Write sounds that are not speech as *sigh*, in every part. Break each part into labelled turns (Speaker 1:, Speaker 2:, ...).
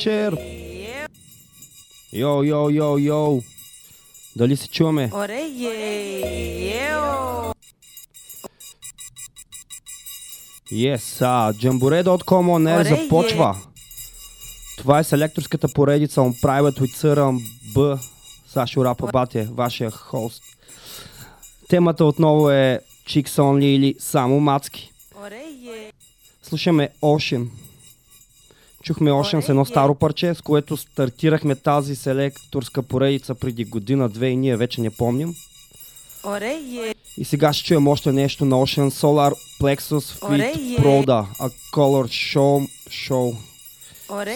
Speaker 1: вечер! Йо, йо, йо, йо! Дали се чуваме? Yes, а Jamboree.com on air започва. Това е селекторската поредица on private with Съръм Б. Сашо Рапа Бате, вашия хост. Темата отново е Chicks Only или само мацки. Слушаме Ocean. Чухме още с едно старо е. парче, с което стартирахме тази селекторска поредица преди година-две и ние вече не помним. Орее. И сега ще чуем още нещо на Ocean Solar Plexus Fit
Speaker 2: е.
Speaker 1: Proda, A Color Show. Show.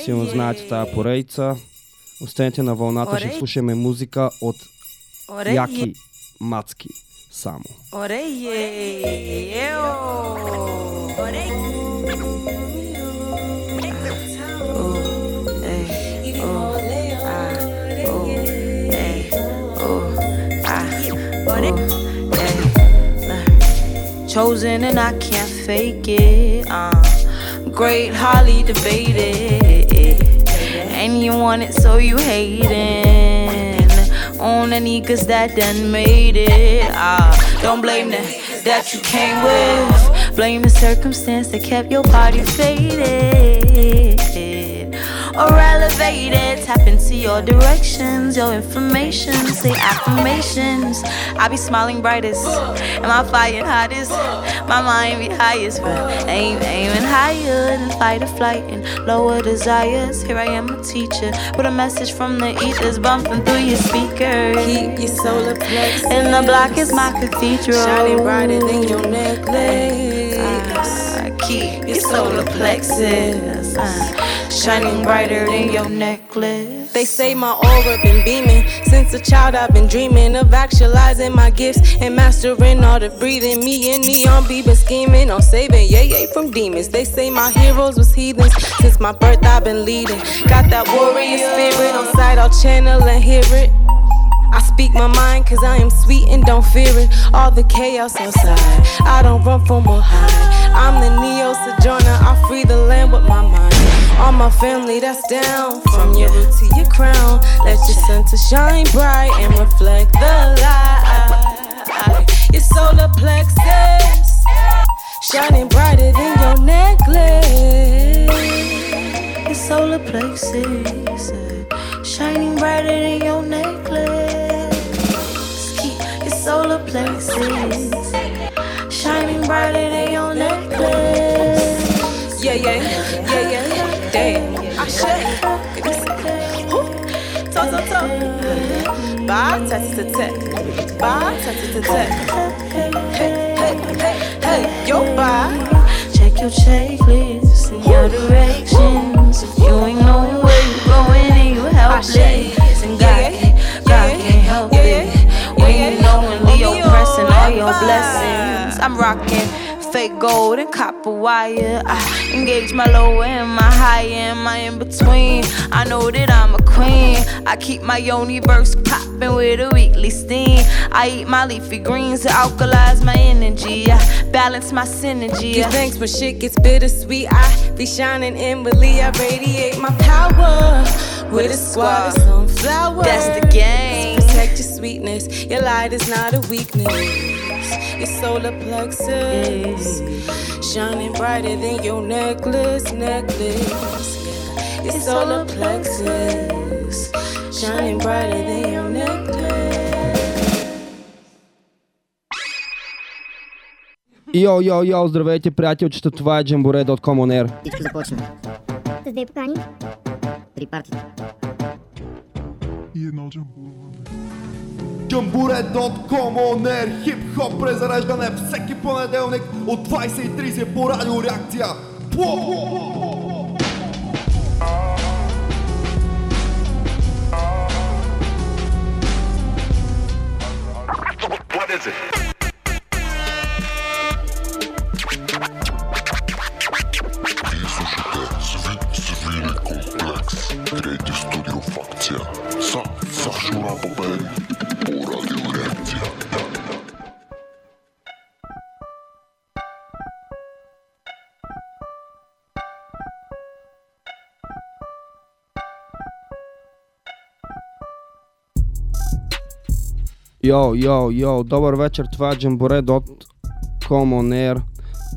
Speaker 1: Силно е. знаете тази поредица. Останете на вълната, Орее.
Speaker 2: ще
Speaker 1: слушаме музика от Орее. Яки Мацки само. Орее! Орее! Орее!
Speaker 2: chosen and I can't fake it. Uh. Great, highly debated. And you
Speaker 3: want it, so you hating. On the niggas that done made it. Uh. Don't blame that that you came with. Blame the circumstance that kept your body faded or elevated. Tap into your directions, your information, say affirmations. I be smiling brightest, and my fire hottest. My mind be highest, but aim aiming higher than fight or flight and lower desires. Here I am, a teacher, with a message from the ethers bumping through your speakers.
Speaker 4: Keep your solar plexus.
Speaker 3: And the block is my cathedral,
Speaker 4: shining brighter than your necklace.
Speaker 3: Uh, keep your solar plexus. Uh, shining brighter than your necklace.
Speaker 4: They say my aura been beaming. Since a child, I've been dreaming of actualizing my gifts and mastering all the breathing. Me and Neon be been scheming on saving yay yay from demons. They say my heroes was heathens. Since my birth, I've been leading. Got that warrior spirit on side, I'll channel and hear it. I speak my mind cause I am sweet and don't fear it. All the chaos outside, I don't run from or hide. I'm the neo sojourner, I free the land with my mind. All my family that's down, from your root to your crown. Let your sun shine bright and reflect the light. Your solar plexus, shining brighter than your necklace.
Speaker 3: Your solar plexus, shining brighter than your necklace. Your solar plexus, shining brighter
Speaker 4: Bye, tat, tat, tat. Hey, hey, hey, hey, yo, bye.
Speaker 3: Check your checklist and your directions. If you ain't know where you going and you helpless, and God can't, God can't help it. When you know when Leo pressing all your blessings, I'm rocking gold and copper wire. I engage my lower and my higher and my in between. I know that I'm a queen. I keep my yoni universe popping with a weekly steam. I eat my leafy greens to alkalize my energy. I balance my synergy.
Speaker 4: Give thanks when shit gets bittersweet. I be shining inwardly. I radiate my power with a squad of sunflowers.
Speaker 3: That's the game.
Speaker 4: Protect your sweetness. Your light is not a weakness. Your solar plexus shining brighter than your necklace, necklace. Yeah. Your solar plexus shining brighter than your necklace.
Speaker 1: Йо, йо, йо, здравейте, приятелчета, това е Jamboree.com on air.
Speaker 5: Всичко започна. С две покани. Три партията.
Speaker 6: И едно джамбуро.
Speaker 7: Джамбуре.com онер хип-хоп презареждане всеки понеделник от 20.30 по радиореакция.
Speaker 6: Пло! is it?
Speaker 8: Creative Studio Факция. Са, Сашо Рапа.
Speaker 1: Йо, йо, йо, добър вечер, това е Jamboree.com on air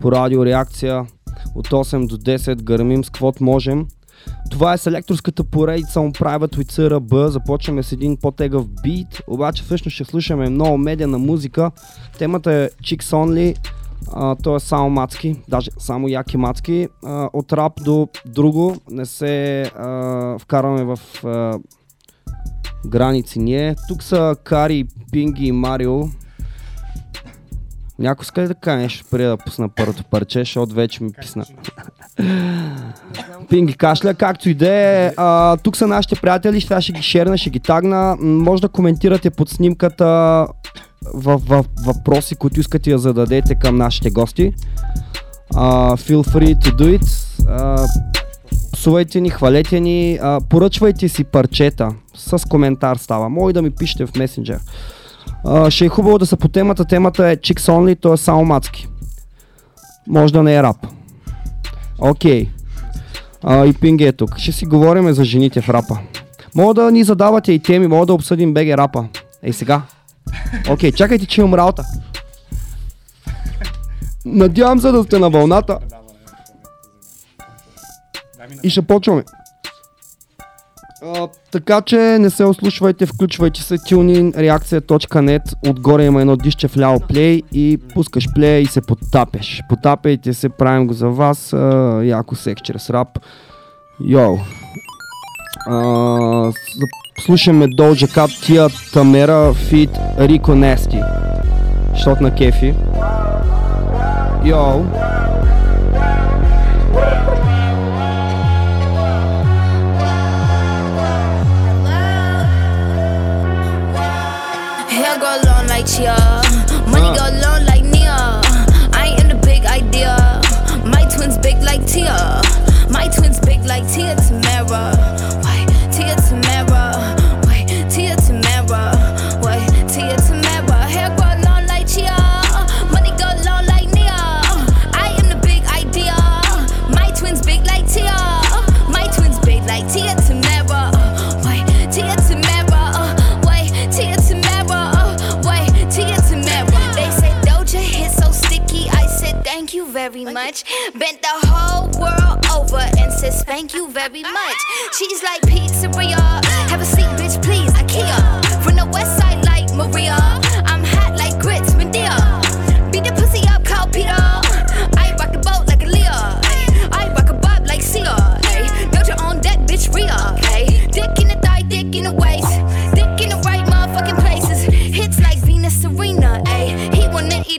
Speaker 1: по радио реакция от 8 до 10, гърмим с каквото можем. Това е селекторската поредица on Private with CRB. Започваме с един по-тегъв бит, обаче всъщност ще слушаме много медиана музика. Темата е Chicks Only, а, то е само мацки, даже само яки мацки. А, от рап до друго не се а, вкарваме в а, граници ние. Тук са Кари, Пинги и Марио. Някой иска ли да каже нещо преди да пусна първото парче, защото вече ми писна. *laughs* Пинги кашля, както и да е. Тук са нашите приятели, сега ще ги шерна, ще ги тагна. Може да коментирате под снимката въпроси, които искате да зададете към нашите гости. А, feel free to do it. А, псувайте ни, хвалете ни, а, поръчвайте си парчета. С коментар става. Може да ми пишете в месенджер. А, ще е хубаво да са по темата. Темата е Chicks Only, то е само мацки. Може да не е рап. Окей. А, и Пинги е тук. Ще си говорим за жените в рапа. Мога да ни задавате и теми, мога да обсъдим БГ рапа. Ей сега. Окей, чакайте, че имам работа. Надявам се да сте на вълната. И ще почваме. А, така че не се ослушвайте, включвайте се tuninreakция.net Отгоре има едно дишче вляво плей и пускаш плей и се потапяш. Потапяйте се, правим го за вас. А, яко секс чрез рап. Йоу. Слушаме Doja Cat, Тия Тамера, фит Рико Нести. Шот на кефи. Йоу.
Speaker 2: Like Chia. Money go long like Nia. I am the big idea. My twins big like Tia. My twins big like Tia Tamera. Very much. Bent the whole world over and says thank you very much. She's like pizzeria. Have a seat, bitch, please. IKEA. From the west side like Maria. I'm hot like grits, Medea. Beat the pussy up, Carl Peter. I rock the boat like Aaliyah. I rock a bob like Sia. Doja on deck, bitch, Rhea. Dick in the thigh, dick in the waist.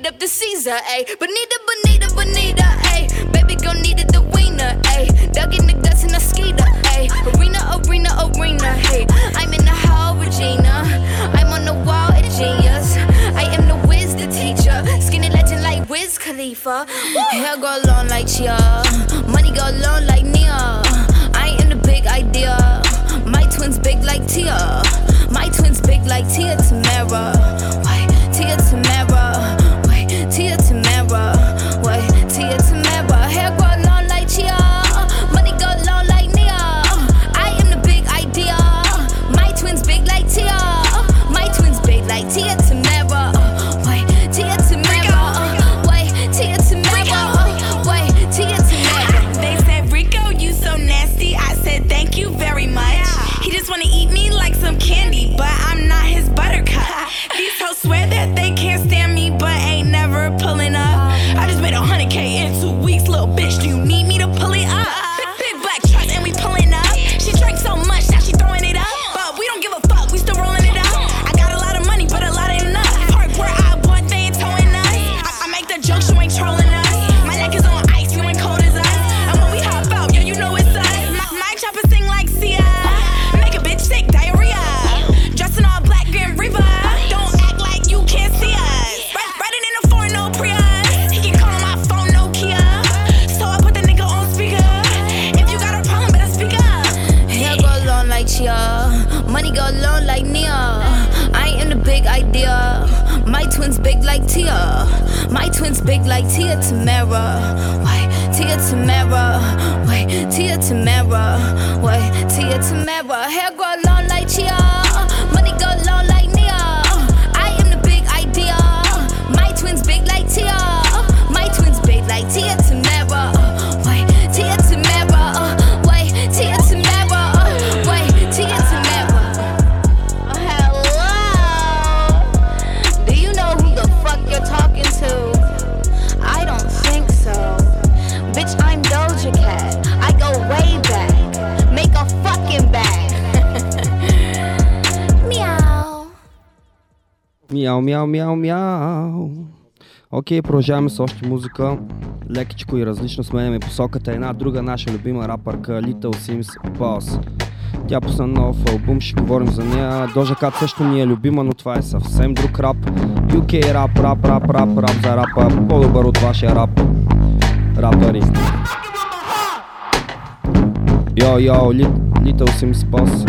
Speaker 2: Up the Caesar. Ay, Bonita, Bonita, Bonita. Ay, baby girl needed the wiener. Ay, dug in the guts in a skeeter. Ay, arena, arena, arena. Hey, I'm in the hall, Regina. I'm on the wall, a genius. I am the whiz, the teacher. Skinny legend like Wiz Khalifa. Hair go long like Chia. Money go long like Nia. I am the big idea. My twins big like Tia.
Speaker 9: My
Speaker 2: twins big like Tia Tamera. Like Tia Tamera. Why? Tia Tamera. Why? Tia Tamera. Why? Tia Tamera. Hair grow long like Chia.
Speaker 1: Мяу, мяу, мяу, мяу. Окей, продължаваме с още музика. Лекичко и различно сменяме посоката. Една друга наша любима рапърка Little Sims Boss. Тя пусна нов албум, ще говорим за нея. Дожа Кат също ни е любима, но това е съвсем друг рап. UK рап, рап, рап, рап, рап за рапа. По-добър от вашия рап. Рапъри. Йо, йо, Lit- Little Sims Boss.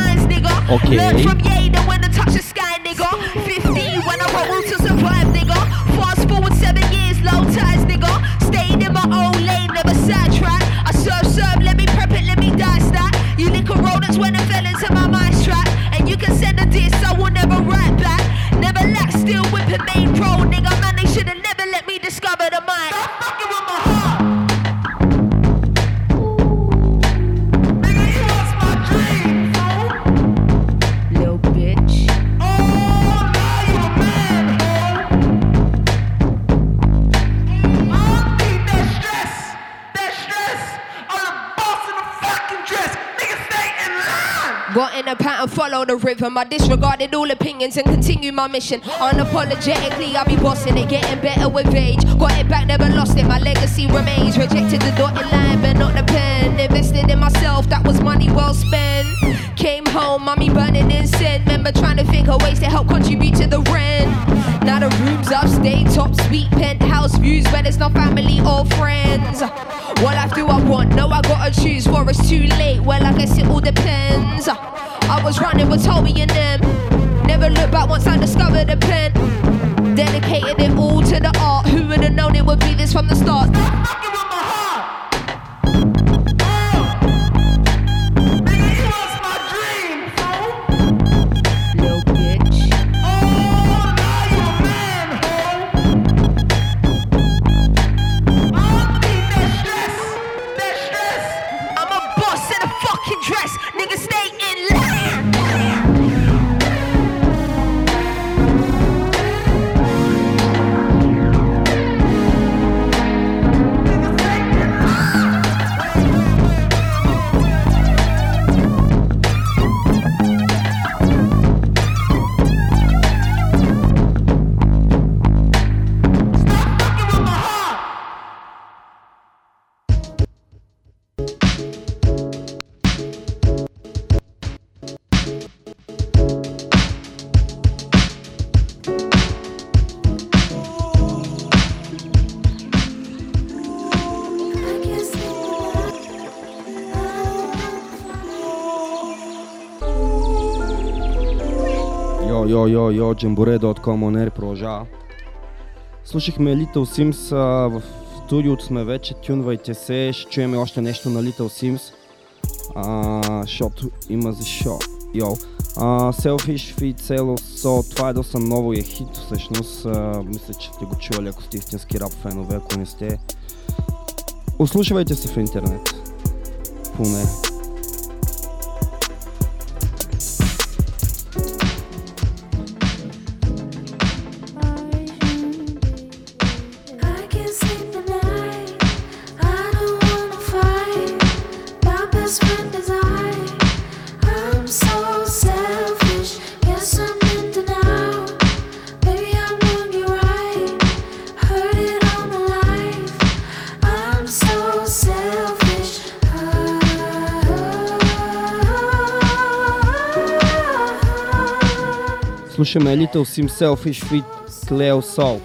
Speaker 1: Okay.
Speaker 10: Learn from Yada when I touch the sky, nigga. 50 when I roll to survive, nigga. Fast forward seven years, low ties, nigga. Stayed in my own lane, never sidetrack. I serve, serve, let me prep it, let me dice that. You little rodents when I fell into my mind trap. And you can send a diss, I will never write back. Never lack, still whipping main road, nigga. Man, they should've never a pattern, follow the rhythm. I disregarded all opinions and continue my mission. Unapologetically, I be bossing it, getting better with age. Got it back, never lost it. My legacy remains. Rejected the dotted line, but not the pen. Invested in myself, that was money well spent. Came home, mommy burning incense. Remember trying to think of ways to help contribute to the rent. Now the rooms upstate, top suite, penthouse views where there's no family or friends. What life do I want? No, I gotta choose, for it's too late. Well, I guess it all depends. I was running with Toby and them. Never looked back once I discovered the pen. Dedicated it all to the art. Who would have known it would be this from the start?
Speaker 1: Йо, йо, йо, Jamboree.com on air продължава. Слушахме Little Sims, а, в студиото сме вече, тюнвайте се, ще чуем още нещо на Little Sims, а, защото има защо. Йо. А, Selfish Feed Cello So, това е доста ново и е хит всъщност, а, мисля, че сте го чували, ако сте истински рап фенове, ако не сте. Ослушвайте се в интернет. Поне. chamalita, o Sim Selfish feat. Cleo
Speaker 10: Sol.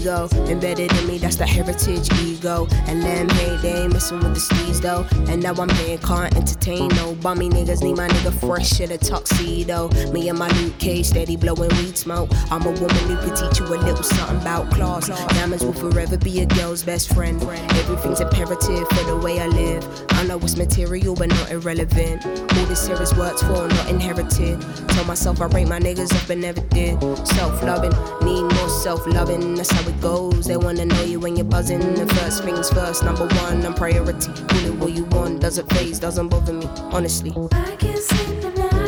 Speaker 10: Ego embedded in me, that's the heritage ego. And them hey, they ain't messing with the steez though. And now I'm here, can't entertain no bummy niggas. Need my nigga fresh in a tuxedo. Me and my Luke Cage steady blowing weed smoke. I'm a woman who could teach you a little something about class. Diamonds will forever be a girl's best friend. Everything's imperative for the way I live. I know it's material but not irrelevant. All this here is worked for, not inherited. Told myself I rate my niggas up but never did. Self loving, need more self loving. That's how it goes. They wanna know you when you're buzzing. The first things first, number one, I'm priority. Call it what you want, doesn't phase, doesn't bother me, honestly.
Speaker 11: I can't sleep.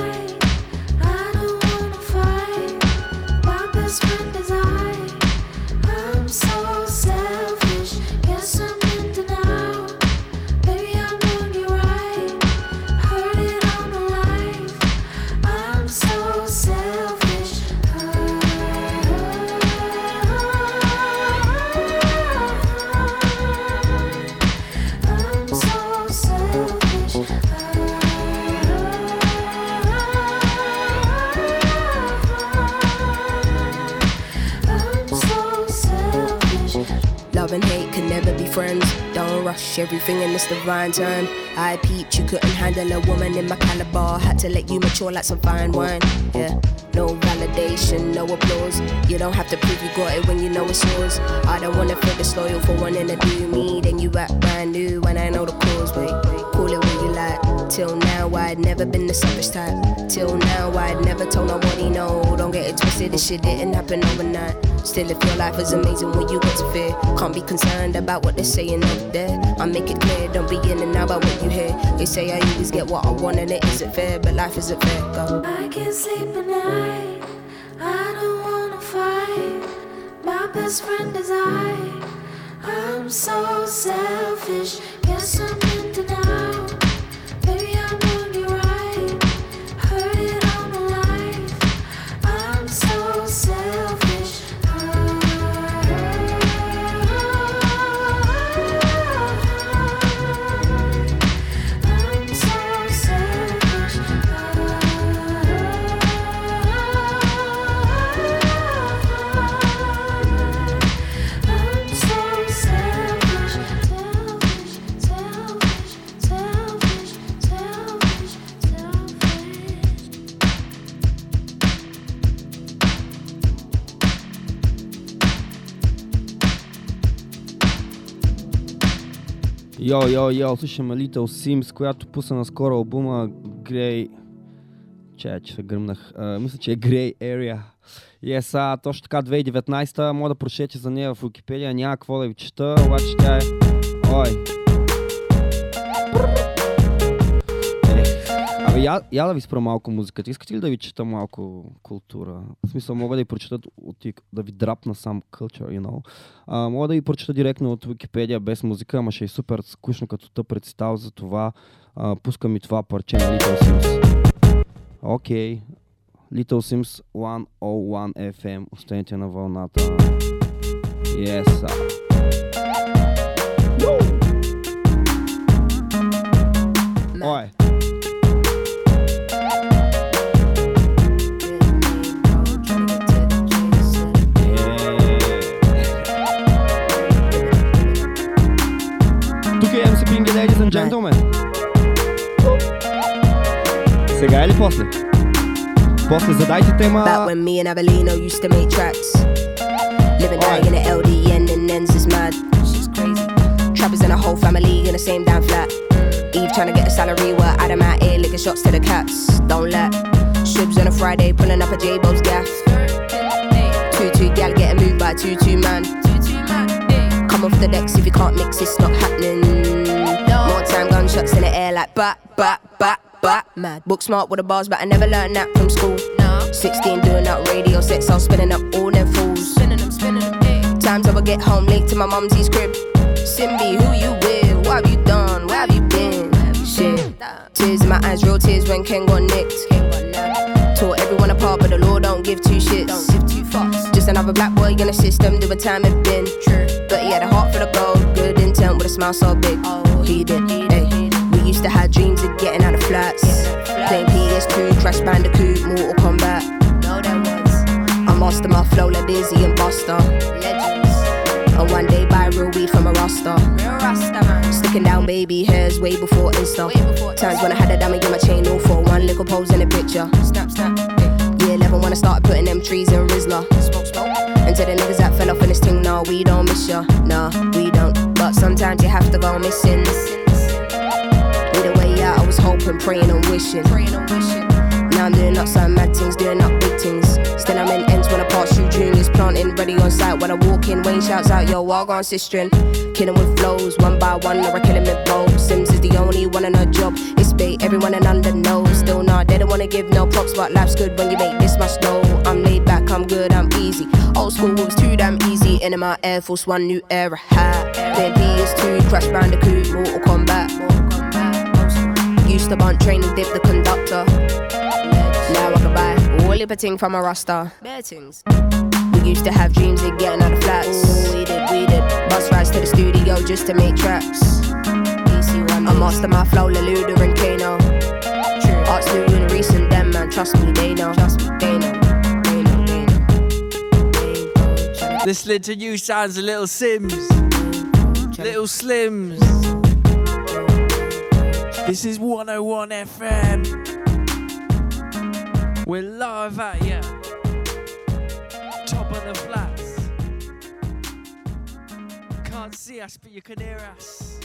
Speaker 10: Love and hate can never be friends. Don't rush everything in this divine time. I peeped, you couldn't handle a woman in my caliber. Had to let you mature like some fine wine. Yeah, no validation, no applause. You don't have to prove you got it when you know it's yours. I don't wanna feel disloyal for wanting to do me. Then you act brand new when I know the cause. Wait, call it what you like. Till now, I'd never been the selfish type. Till now, I'd never told nobody no. Don't get it twisted, this shit didn't happen overnight. Still, if your life is amazing when you got to fear, can't be concerned about what they're saying up there. I make it clear, don't be in and out about what you hear. They say I always get what I want and it isn't fair, but life isn't fair. Go.
Speaker 11: I can't sleep at night. I don't wanna fight. My best friend is I. I'm so selfish. Guess I'm
Speaker 1: Йо, йо, йо, слушаме Little Sims, която пусна наскоро албума Grey... Че, че се гръмнах. А, мисля, че е Grey Area. Yes, а, точно така, 2019-та. Мога да прочете за нея в Википедия. Няма какво да ви чета, обаче тя е... Ой. Я, я да ви спра малко музиката. Искате ли да ви чета малко култура? В смисъл, мога да ви прочета от, да ви драпна сам culture, you know. А, мога да ви прочета директно от Википедия без музика, ама ще е супер скучно като тъп представ, за това а, пускам и това парче на Little Sims. Окей. Little Sims 101 FM. Останете на вълната. Yes, sir. Ой. ladies and gentlemen. Сега или после? После задайте тема...
Speaker 10: Back when me and Avelino used to make tracks. Living high in the LDN and ends is mad. She's crazy. Trappers and a whole family in the same damn flat. Eve trying to get a salary while Adam out here licking shots to the cats. Don't let. Shibs on a Friday pulling up a J-Bo's gaff. Two two gal getting moved by two two man. Come off the decks if you can't mix, it's not happening. Gunshots in the air like bat bat bat bat. Mad. Book smart with the bars, but I never learned that from school. 16 doing up radio sets, I was spinning up all them fools. Spinning them, spinning them. Times I would get home late to my mumsy's crib. Simbi, who you with? What have you done? Where have you been? Shit. Tears in my eyes, real tears when Ken got nicked. Tore everyone apart, but the law don't give two shits. Don't give two fucks. Just another black boy in the system, doing time it been. True. But he had a heart for the gold, good intent with a smile so big. Oh, he did. Hey. We used to have dreams of getting out of flats. Playing PS2, Crash Bandicoot, Mortal Kombat. I master my flow like Dizzee and Buster. And one day buy real weed from a Rasta. Sticking down baby hairs way before Insta. Times when I had a dummy in my chain, all for one little pose in a picture. Snap, snap. Year 11 when I started putting them trees in Rizla. Smoke. And to the niggas that fell off in this thing, nah, we don't miss ya. Nah, we don't. But sometimes you have to go missing. Was hoping, praying and wishing. Praying and wishing. Now I'm doing up some mad things, doing up big things. Still I'm in ends when I pass through juniors, planting ready on site. When I walk in, Wayne shouts out, yo, walk gone sistering. Killing with flows, one by one, or I kill him with both. Simz is the only one in a job. It's bait, everyone and under knows. Still not, they don't wanna give no props, but life's good when you make this much dough. I'm laid back, I'm good, I'm easy. Old school was too damn easy. In my Air Force One, new era hat. Then PS2, Crash Bandicoot, Mortal Kombat. Used to bunt train and dip the conductor. Now I can buy all the ting from a Rasta. We used to have dreams of getting out of flats. Ooh, we did, we did. Bus rides to the studio just to make tracks. I master my flow, Leluda and Kano. Arts new and recent, them man, trust me, they know. Trust me, they know.
Speaker 12: Listening to you sounds a little Sims. Little Slims. This is 101 FM. We're live at ya. Top of the flats. Can't see us, but you can hear us.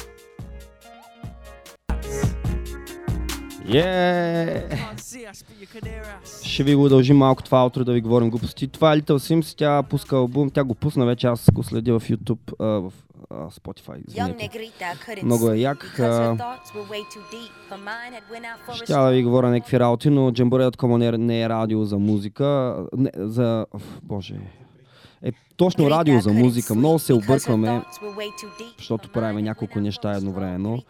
Speaker 1: Yeah.
Speaker 12: Can't see us, but you can hear us.
Speaker 1: Ще ви го удължим малко това утро да ви говорим глупости. Това е Little Sims, тя пуска албум, тя го пусна вече, аз го следя в YouTube, а, в а, Spotify, извинете. Много е як. Ще да ви говоря някакви работи, но Jamboree.com не, е- не е радио за музика, не, за... Боже, е точно радио за музика. Много се объркваме, защото правим няколко неща едновременно.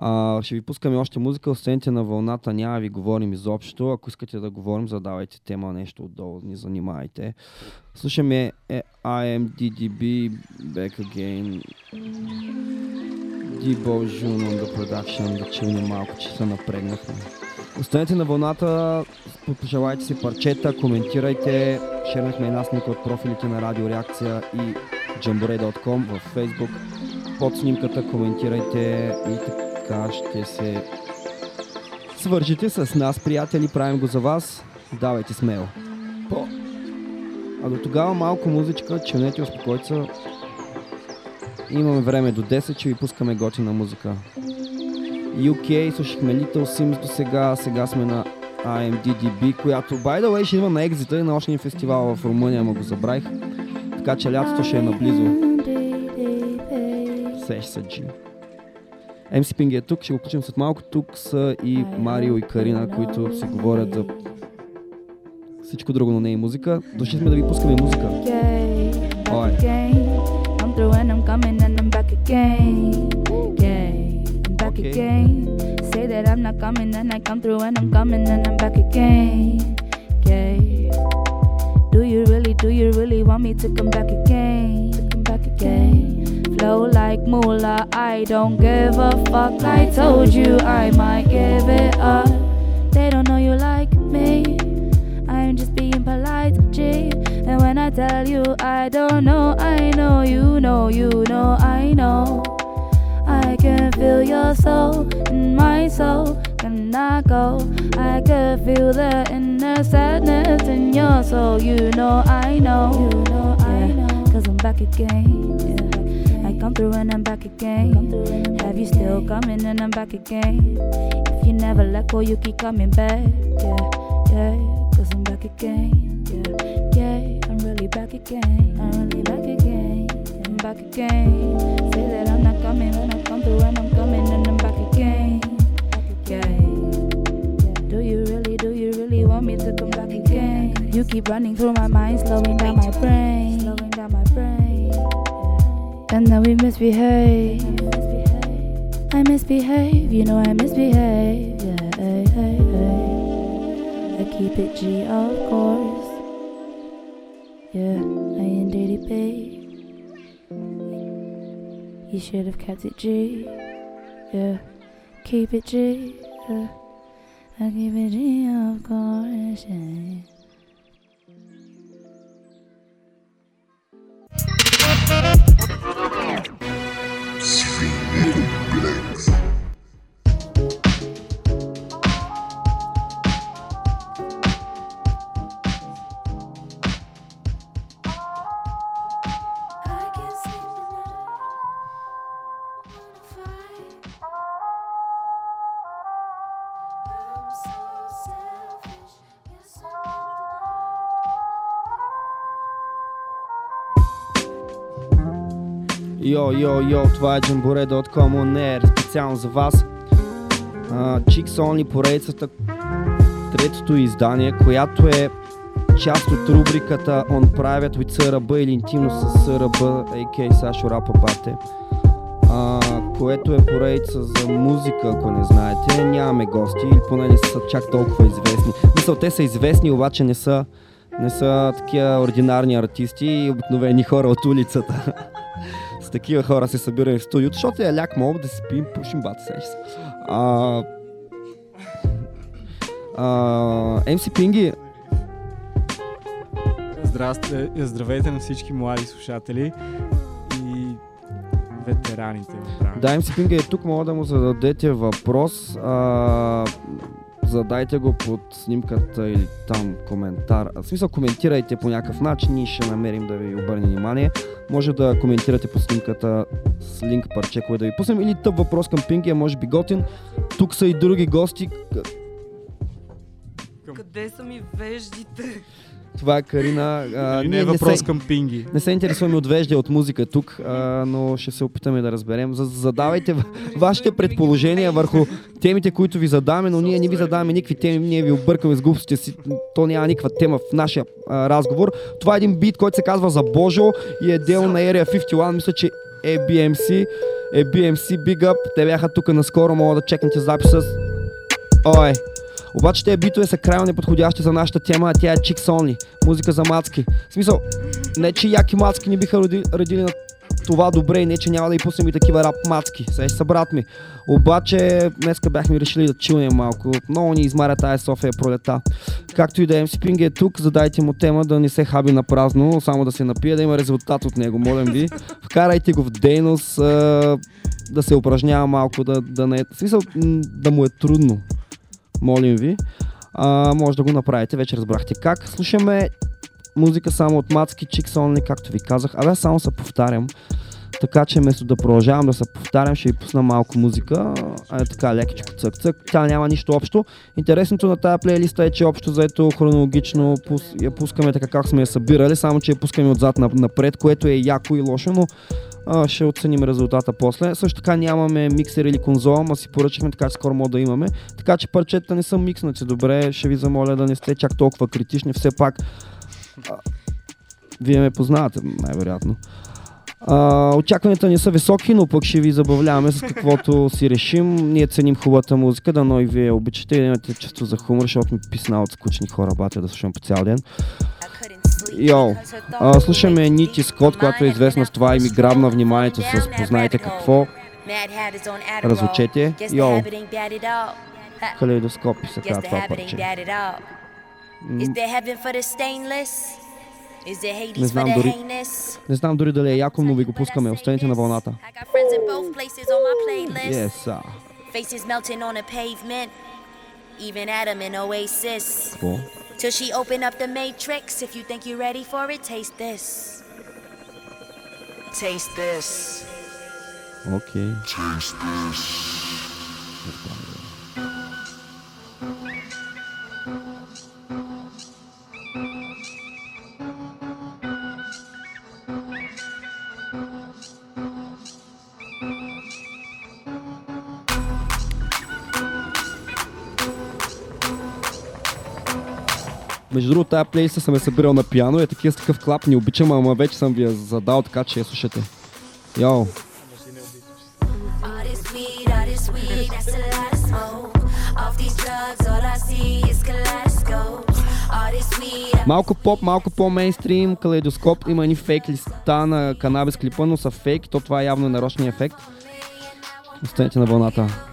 Speaker 1: А, ще ви пускаме още музика, останете на вълната, няма да ви говорим изобщо. Ако искате да говорим, задавайте тема, нещо отдолу, ни занимайте. Слушаме е, IMDDB, Back Again, Debo June on the production, да чуем малко, че се напрегнахме. Останете на вълната, пожелайте си парчета, коментирайте. Шернахме една снимка от профилите на Радио Реакция и Jamboree.com в Facebook. Под снимката коментирайте и така ще се свържите с нас, приятели. Правим го за вас. Давайте смело. По. А до тогава малко музичка, чунете, успокойте се. Имаме време до 10, че ви пускаме готина музика. UK, слушахме Little Sims до сега, сега сме на IMDDB, която, by the way, ще има на екзита и на още един фестивал в Румъния, ама го забравих. Така че лятото ще е наблизо. Сеш се, G. MC Ping е тук, ще го включим след малко. Тук са и Марио и Карина, които си говорят за всичко друго, но не и музика. Дошли сме да ви пускаме музика. Ой.
Speaker 13: I'm through and I'm coming and I'm back again. Yeah, I'm back
Speaker 1: Okay.
Speaker 13: again. Say that I'm not coming and I come through and I'm coming and I'm back again. Yeah. Do you really, do you really want me to come back again? To come back again. Flow like moolah, I don't give a fuck. I told you I might give it up. They don't know you like me. I'm just being polite, G. And when I tell you I don't know, I know you know, you know, I know. I can feel your soul in my soul. Can I go? I can feel the inner sadness in your soul. You know, I know. You know, I know. Cause I'm back again. Yeah. Come through and I'm back again. Have you still coming and I'm back again? If you never let go, you keep coming back. Yeah, yeah. Cause I'm back again. Yeah, yeah. I'm really back again. I'm really back again. I'm back again. Say that I'm not coming when I come through and I'm coming and I'm back again. Yeah. Do you really, do you really want me to come back again? You keep running through my mind, slowing down my brain. And then we misbehave. I misbehave, you know I misbehave. Yeah, hey, hey, hey. I keep it G, of course. Yeah, I indeed it pay. You should have kept it G. Yeah, keep it G. Yeah, I keep it G, of course. Yeah.
Speaker 1: Йо, йо, йо, това е Jamboree.com on air, специално за вас. Uh, Chicks Only поредицата, третото издание, която е част от рубриката On Private with СРБ или интимно с СРБ, a.k.a. Сашо Рапа Бате. Uh, което е поредица за музика, ако не знаете. Нямаме гости, или поне не са чак толкова известни. Мисъл, те са известни, обаче не са, не са такива ординарни артисти и обикновени хора от улицата. *laughs* с такива хора се събираме в студиото, защото е ляк мога да си пием, пушим бата сеш се. А, а, MC Пинги,
Speaker 14: Здрасте, здравейте на всички млади слушатели. И
Speaker 15: ветераните.
Speaker 1: Да, MC Пинга е тук, мога да му зададете въпрос. А, задайте го под снимката или там коментар. В смисъл, коментирайте по някакъв начин, ние ще намерим да ви обърнем внимание. Може да коментирате по снимката с линк парче, кое да ви пуснем. Или тъп въпрос към Пинги, е може би готин. Тук са и други гости.
Speaker 11: Къде са ми веждите?
Speaker 1: Това е Карина. А,
Speaker 15: не е въпрос
Speaker 1: се,
Speaker 15: към Пинги.
Speaker 1: не се интересуваме от вежди от музика тук, а, но ще се опитаме да разберем. За- Задавайте вашите предположения върху темите, които ви задаваме, но ние не ви задаваме никакви теми, ние ви объркаме с глупостите си. То няма никаква тема в нашия а, разговор. Това е един бит, който се казва за Божо и е дел на Area 51. Мисля, че е BMC. Е BMC, Big Up. Те бяха тук наскоро, мога да чекнете записа. Ой. Обаче тези битове са крайно неподходящи за нашата тема, а тя е Chicks Only. Музика за мацки. В смисъл, не че яки мацки не биха роди, родили на това добре и не че няма да и пуснем и такива рап мацки. Сега са брат ми. Обаче днеска бяхме решили да чилнем малко. Много ни измаря тая София пролета. Както и да е, MC Ping е тук, задайте му тема да не се хаби на празно, само да се напие, да има резултат от него, молим ви. *laughs* Вкарайте го в дейност, да се упражнява малко, да, да не е... Смисъл, да му е трудно. Молим ви. А, може да го направите, вече разбрахте как. Слушаме музика само от Мацки, Chicks Only, както ви казах. Абе, само се повтарям. Така че вместо да продължавам да се повтарям, ще ви пусна малко музика. А е така лекичко цък-цък. Тя няма нищо общо. Интересното на тази плейлиста е, че общо заето хронологично пус, я пускаме така как сме я събирали, само че я пускаме отзад нап- напред, което е яко и лошо, но а, ще оценим резултата после. Също така нямаме миксер или конзола, ма си поръчахме, така че скоро мога да имаме. Така че парчета не са микснати добре, ще ви замоля да не сте чак толкова критични, все пак а, вие ме познавате, най-вероятно. А, очакванията ни са високи, но пък ще ви забавляваме с каквото си решим. Ние ценим хубавата музика, дано и вие обичате и да имате чувство за хумор, защото ми писна от скучни хора, батя да слушам по цял ден. Йоу, а, слушаме Нити Скот, която е известна с това и ми грабна вниманието с познайте какво. Разучете. Йоу, калейдоскопи се казва това парче. Не знам дори, не знам дори дали е яко, но ви го пускаме. Останете на вълната. Yes, sir.
Speaker 16: Faces melting on the pavement. Even Adam in Oasis.
Speaker 1: Какво?
Speaker 16: till she open up the matrix. If you think you're ready for it, taste this. Taste this.
Speaker 1: Okay. Taste this. Между другото, тази плейса съм я събирал на пиано, е такива с такъв клап, не обичам, ама вече съм ви я задал, така че я слушате. Йоу. Малко поп, малко по-мейнстрим, калейдоскоп, има едни фейк листа на канабис клипа, но са фейк, то това е явно нарочния ефект. Останете на вълната.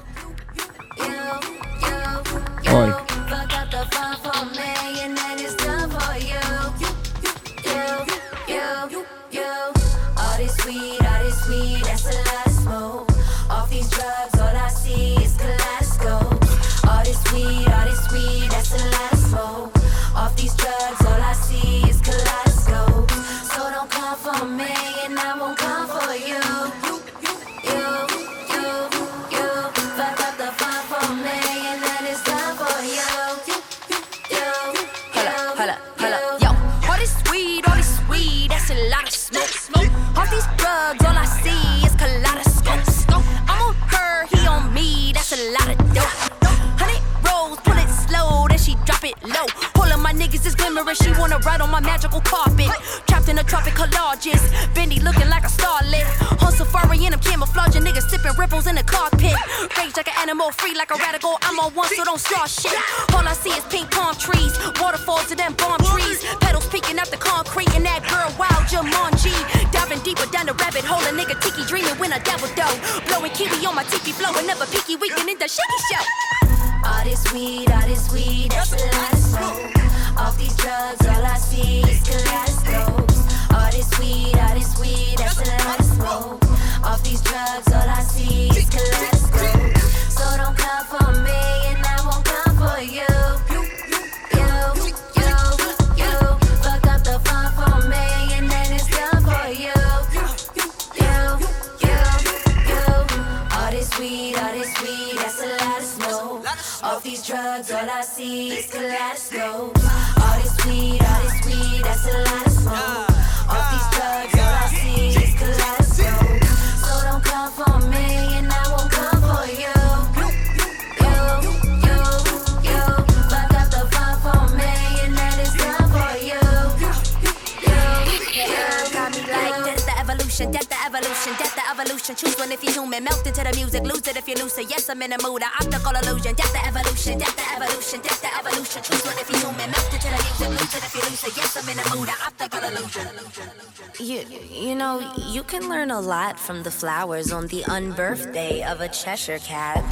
Speaker 2: From the flowers on the unbirthday of a Cheshire cat.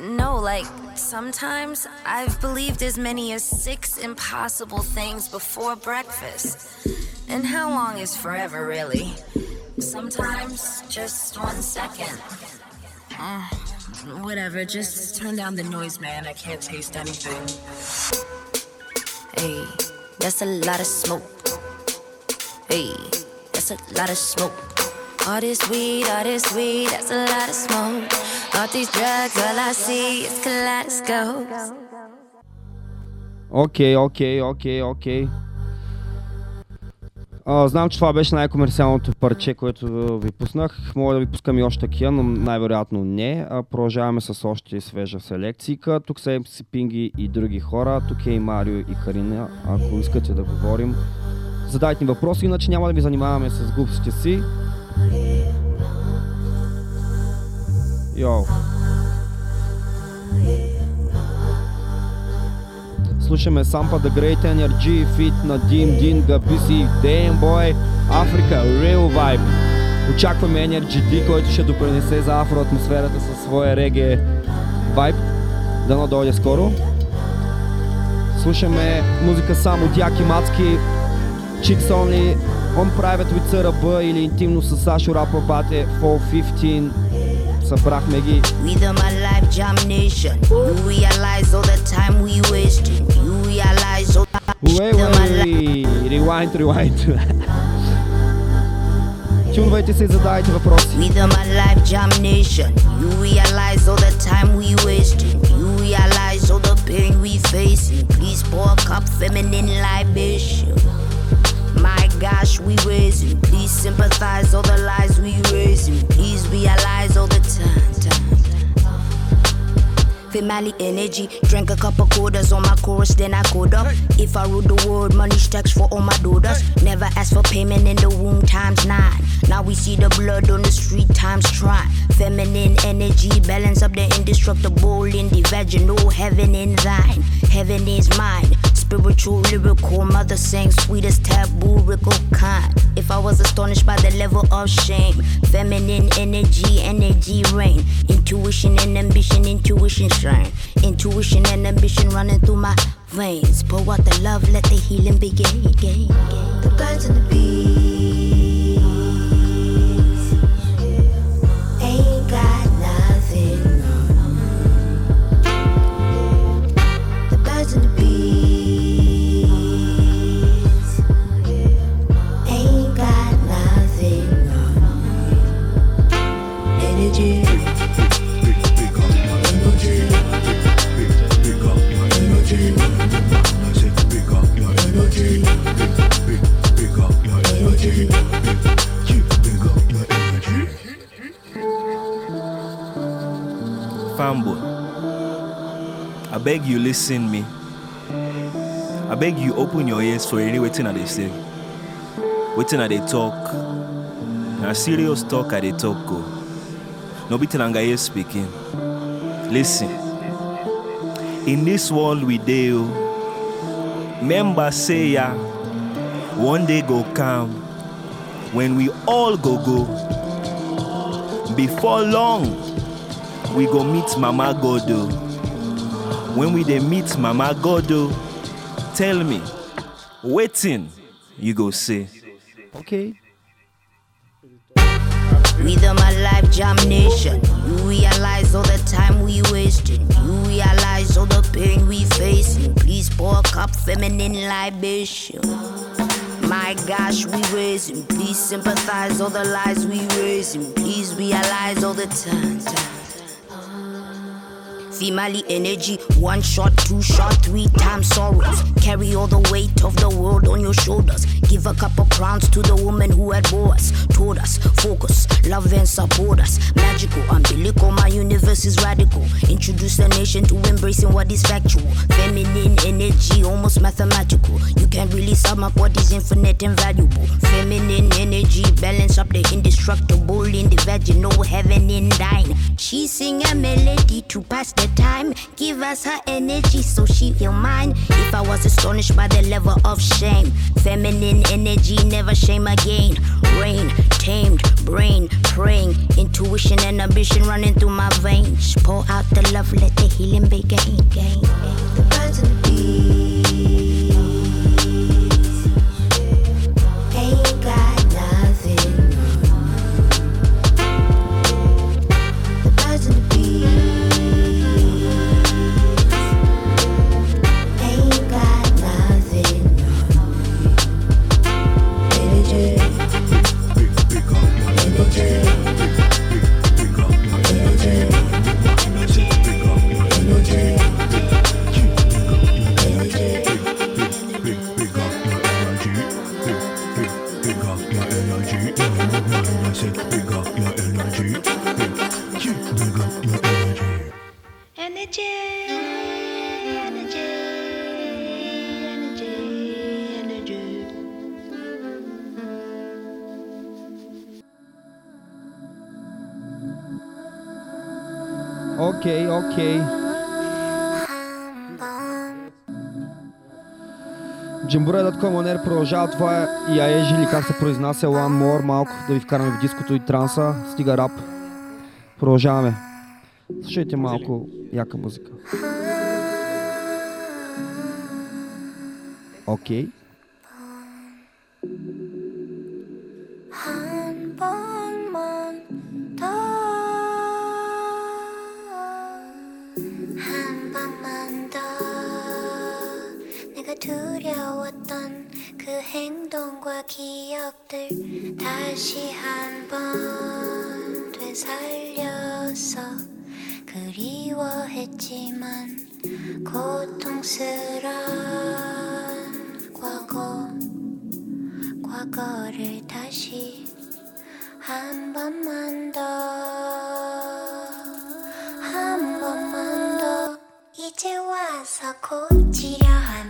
Speaker 2: No, like, sometimes I've believed as many as six impossible things before breakfast. And how long is forever, really? Sometimes just one second. Uh, whatever, just turn down the noise, man. I can't taste anything. Hey, that's a lot of smoke. Hey, that's a lot of smoke. All this weed, all this weed, that's a lot of smoke. All these drugs, all I see is kaleidoscope.
Speaker 1: Окей, окей, окей, окей. Знам, че това беше най-комерциалното парче, което ви пуснах. Мога да ви пускам и още такива, но най-вероятно не. А, продължаваме с още свежа селекция. Тук са MC Пинги и други хора. Тук е и Марио и Карина. Ако искате да говорим, задайте ни въпроси, иначе няма да ви занимаваме с глупостите си. Йоу. Слушаме Сампа The Great Energy, Fit на Дим, Дин, Габиси, Дейм Бой, Африка, Real Vibe. Очакваме Energy D, който ще допринесе за афроатмосферата със своя реге вайб. Дано дойде скоро. Слушаме музика само от Яки Мацки, Chicks Only, On Private with ЦРБ или интимно с Сашо Рапабате, 15. Sabrak
Speaker 15: Miggy. Rhythm alive, jam nation. You realize all the time we wasted. You realize all
Speaker 1: the wait. Rewind, rewind. Тюнвайтесь и задайте
Speaker 15: вопрос. Rhythm alive, jam nation. You realize all the time we wasting. You realize all the pain we facing. Please pour a cup, feminine libation. My gosh, we raising. Please sympathize all the lies we raising. Please realize all the time. time. Family energy, drank a couple quarters on my chorus, then I code up. If I rule the world, money stacks for all my daughters. Never ask for payment in the womb times nine. Now we see the blood on the street times trying. Feminine energy, balance up the indestructible in the vaginal. Heaven in thine, heaven is mine. Spiritual, lyrical, mother sang sweetest taboo, rickle kind. If I was astonished by the level of shame, feminine energy, energy reign. Intuition and ambition, intuition shine. Intuition and ambition running through my veins. Pour out the love, let the healing begin. The birds and the bees
Speaker 17: I beg you listen me. I beg you open your ears for any waiting I they say. Waiting I they talk. Now serious talk I they talk go. No beating anga here speaking. Listen. In this world we deal, oh, members say ya, one day go come when we all go go. Before long, we go meet Mama Godo. Oh. When we dey meet Mama Godo, oh, tell me, waiting you go say.
Speaker 1: Okay.
Speaker 15: Rhythm a my life jam nation. You realize all the time we wasting. You realize all the pain we facing. Please pour a cup feminine libation. My gosh, we raising. Please sympathize all the lies we raising. Please realize all the times. Female energy, one shot, two shot, three times sorrows. Carry all the weight of the world on your shoulders. Give a couple crowns to the woman who had bore us. Told us, focus, love and support us. Magical, umbilical, my universe is radical. Introduce the nation to embracing what is factual. Feminine energy, almost mathematical. You can't really sum up what is infinite and valuable. Feminine energy, balance up the indestructible in the vaginal heaven in thine. She sing a melody to pass the time. Give us her energy so she feel mine. If I was astonished by the level of shame, feminine energy never shame again. Rain, tamed, brain, praying, intuition and ambition running through my veins. Pour out the love, let the healing begin. The birds and the bees
Speaker 1: Окей, окей. Джамбуре.com Онер продължава това е Яежи или как се произнася One More малко да ви вкараме в диското и транса. Стига рап. Продължаваме. Слушайте малко яка музика. Окей.
Speaker 18: 한 두려웠던 그 행동과 기억들 다시 한번 되살렸어. 그리워했지만 고통스런 과거. 과거를 다시 한 번만 더, 한 번만 더. 이제 와서 고치려 하면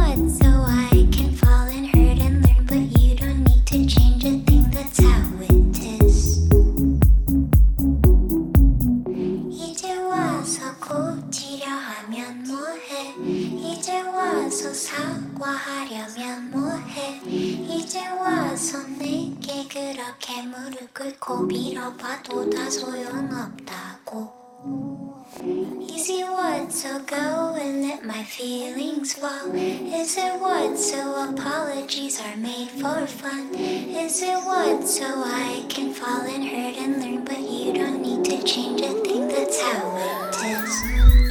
Speaker 18: 사과하려면 뭐해? 이제 와서 내게 그렇게 무릎 꿇고 빌어봐도 다 소용없다고. Is it what so go and let my feelings fall? Is it what so apologies are made for fun? Is it what so I can fall and hurt and learn, but you don't need to change a thing? That's how it is.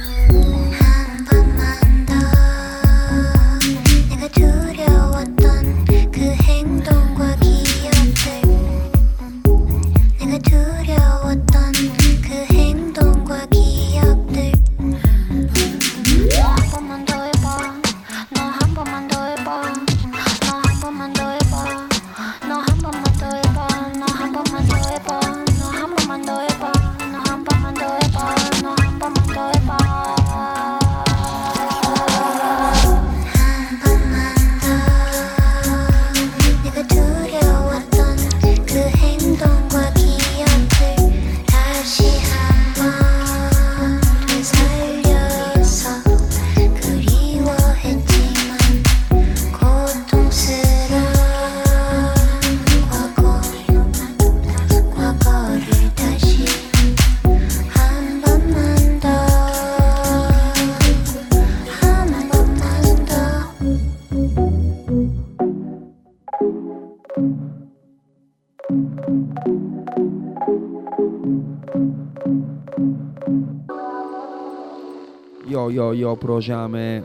Speaker 1: prožáme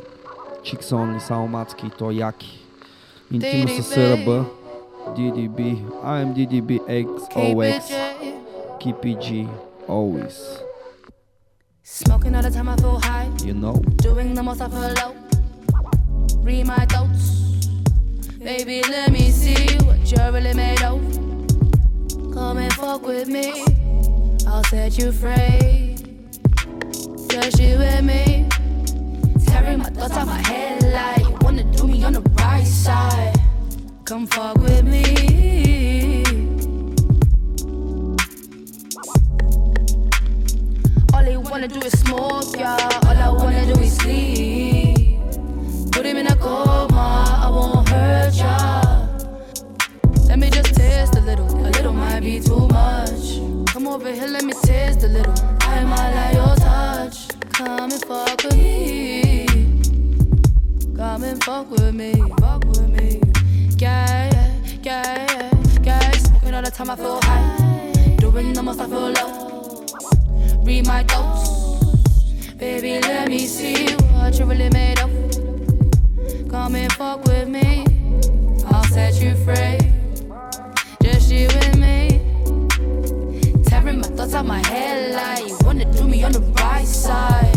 Speaker 1: Chickson Saumacky, to jak intimu sa SRB, DDB, I'm DDB XOX, KPG, always.
Speaker 19: Smoking all the time, I feel high.
Speaker 1: You know.
Speaker 19: Doing the most, I feel low. Read my thoughts. Baby, let me see what you're really made of. Come and fuck with me. I'll set you free. Touch you with me. Tearing my thoughts out my head like you wanna do me on the right side. Come fuck with me. All they wanna do is smoke, yeah. All I wanna do is sleep. Put him in a coma, I won't hurt ya. Let me just taste a little, a little might be too much. Come over here, let me taste a little. I might like your touch. Come and fuck with me. Come and fuck with me, fuck with me. Yeah, yeah, yeah. Smoking all the time, I feel high. Doing the most, I feel low. Read my thoughts. Baby, let me see what you really made of. Come and fuck with me. I'll set you free. Just you and me. Tearing my thoughts out my head like you wanna do me on the right side.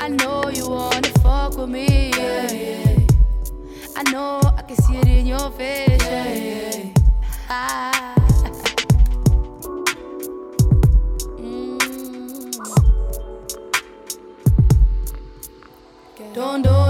Speaker 19: I know you wanna fuck with me. Yeah, yeah. I know I can see it in your face. Yeah, yeah. Ah. Don't do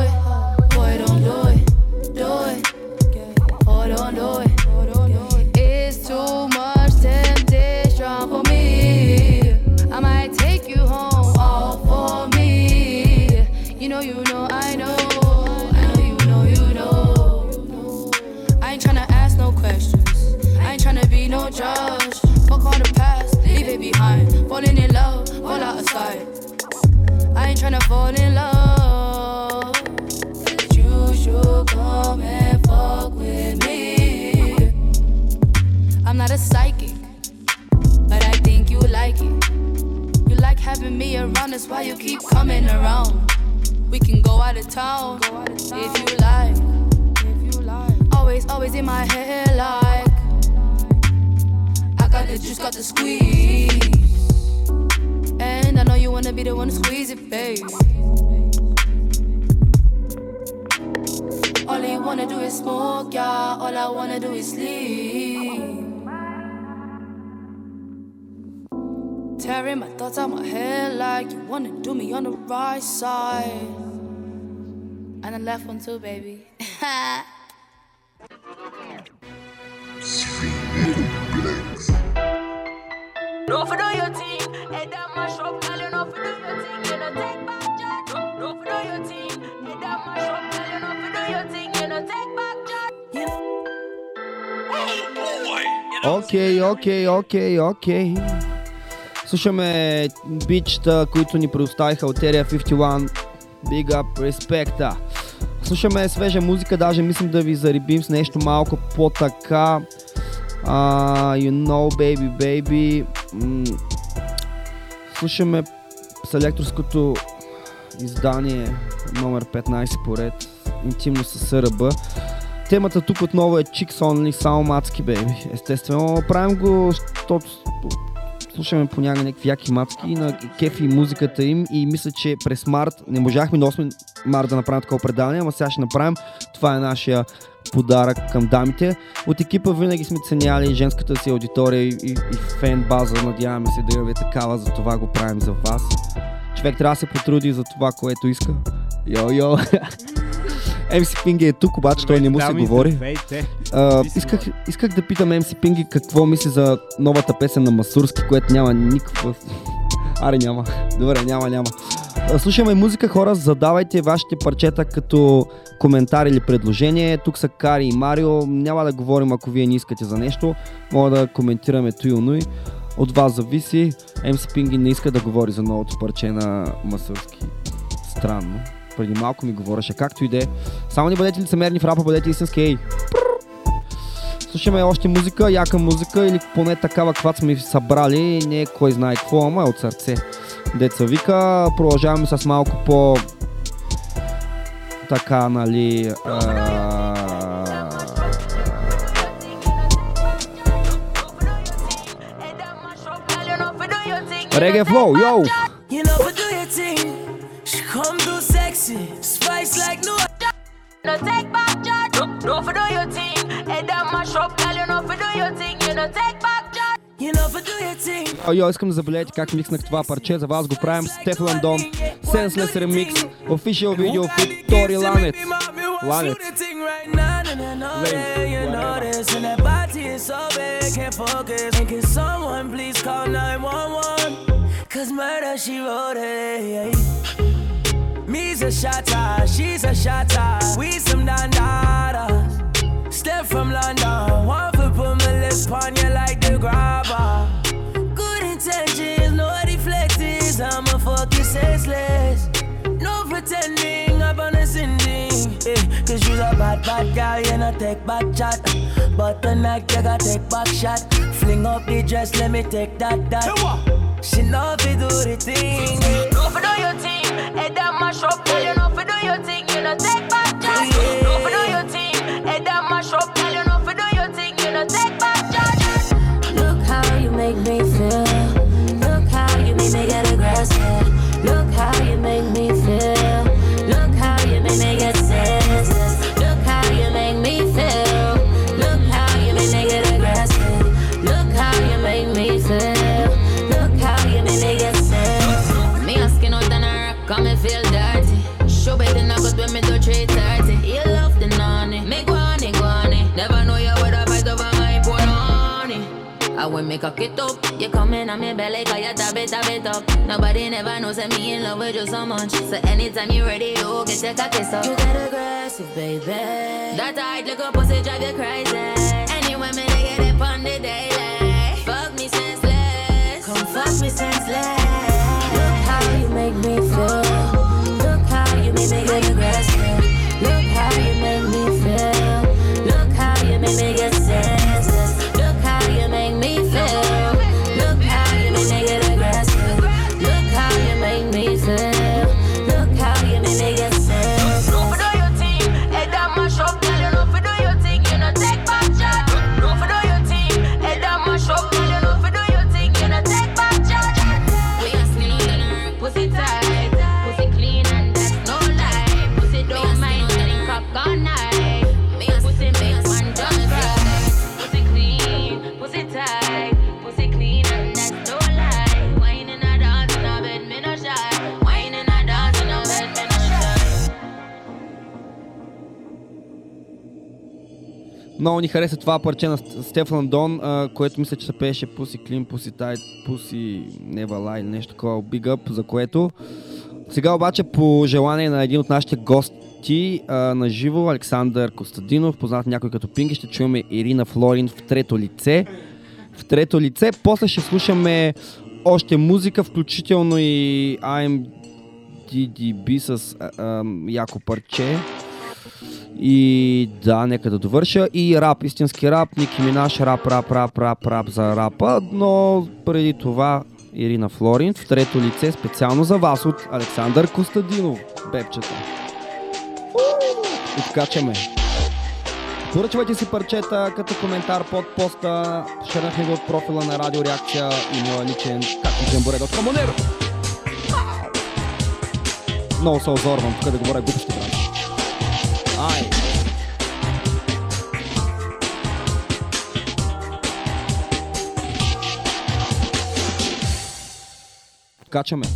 Speaker 19: around. We can go out of town if you like. Always, always in my head, like I got the juice, got the squeeze. And I know you wanna be the one to squeeze it, babe. All you wanna do is smoke, yeah. All I wanna do is sleep. thoughts out my head like you wanna do me on the right side. And the left one too, baby. *laughs*
Speaker 20: No for your that mash up. You for your you take back jack. No for your that mash up. You for your you take back jack.
Speaker 1: Okay, okay, okay, okay. Слушаме бичта, които ни предоставиха от Area 51. Big up, респекта. Слушаме свежа музика, даже мислим да ви зарибим с нещо малко по-така. Uh, you know, baby, baby. М- слушаме селекторското издание номер 15 поред. Интимно с СРБ. Темата тук отново е Chicks Only, само мацки, бейби. Естествено, правим го, защото слушаме понякога някакви яки мацки на кефи музиката им и мисля, че през март не можахме на 8 март да направим такова предаване, ама сега ще направим. Това е нашия подарък към дамите. От екипа винаги сме ценяли женската си аудитория и, и, и фен база. Надяваме се да имаме такава, за това го правим за вас. Човек трябва да се потруди за това, което иска. Йо-йо! *laughs* MC Пинги е тук, обаче той не му се говори. А, исках, исках да питам MC Пинги какво мисли за новата песен на Масурски, което няма никаква... Аре няма. Добре, няма, няма. Слушаме музика, хора, задавайте вашите парчета като коментар или предложение. Тук са Кари и Марио. Няма да говорим, ако вие не искате за нещо. Мога да коментираме туилно и от вас зависи. MC Пинги не иска да говори за новото парче на Масурски. Странно. Преди малко ми говореше, както и да е. Само не бъдете лицемерни в рапа, бъдете истински ей. Слушаме още музика, яка музика или поне такава, каквато сме събрали. Не е кой знае какво, ама е от сърце. Деца вика, продължаваме с малко по така, нали... А... Реге флоу, йоу!
Speaker 20: You know, but do your thing. She come through sexy, spice like no.
Speaker 21: No take back charge. No, no for do your thing. Head down mash up, girl. You know for do your thing. You know take back charge.
Speaker 20: You know, but do your thing.
Speaker 1: О, йо, искам да забележите как микснах това парче. За вас го правим с Тефлон Дон, Senseless Remix, official video with Тори Ланец. Ланец.
Speaker 20: Yeah, you know this, and that body is so big, can't focus. And can someone please call 911? Cause murder, she wrote it. Me's a shotter, she's a shotter. We some dandadas. Step from London, Want to put my lips on you like the grabber. Good intentions, no deflectors. I'm a fuck you senseless. No pretending, I'm on a sending. Eh, Cause you's a bad, bad girl, you know take back chat. But tonight you gotta take back shot. Fling up the dress, let me take that, that. She know if you do the thing.
Speaker 21: No for do your thing. Head down mash up, girl. You know for do your thing. You know take back charge. No for do your thing. Head down mash up, girl. You know for do your thing. You know take back charge.
Speaker 2: Look how you make me feel. Look how you make me get aggressive. Look how you make me feel. Look how you make me get senseless. Make a it up. You come in on me belly, cause you tap it, tap it up. Nobody never knows that me in love with you so much. So anytime you ready, you get your cocky up. You get aggressive, baby. That tight little pussy drive you crazy. Anyway, me they get it on the daily. Fuck me senseless. Come fuck me senseless. Look how you make me feel.
Speaker 1: Много ни хареса това парче на Ст- Стефан Дон, а, което мисля, че се пееше Pussy Clean, Pussy Tight, Pussy Never или нещо такова, Big Up, за което. Сега обаче по желание на един от нашите гости а, на живо, Александър Костадинов, познат някой като Пинги, ще чуваме Ирина Флорин в трето лице. В трето лице, после ще слушаме още музика, включително и IMDB с а, а, яко парче. И да, нека да довърша. И рап, истински рап, Ники Минаш, рап, рап, рап, рап, рап за рапа, но преди това Ирина Флорин в трето лице специално за вас от Александър Костадинов, бебчета. Откачаме. Поръчвайте си парчета като коментар под поста. Шернахме го от профила на Радио Реакция и моя личен както Джемборе.com. Много се озорвам тук да говоря глупости, はい качаме.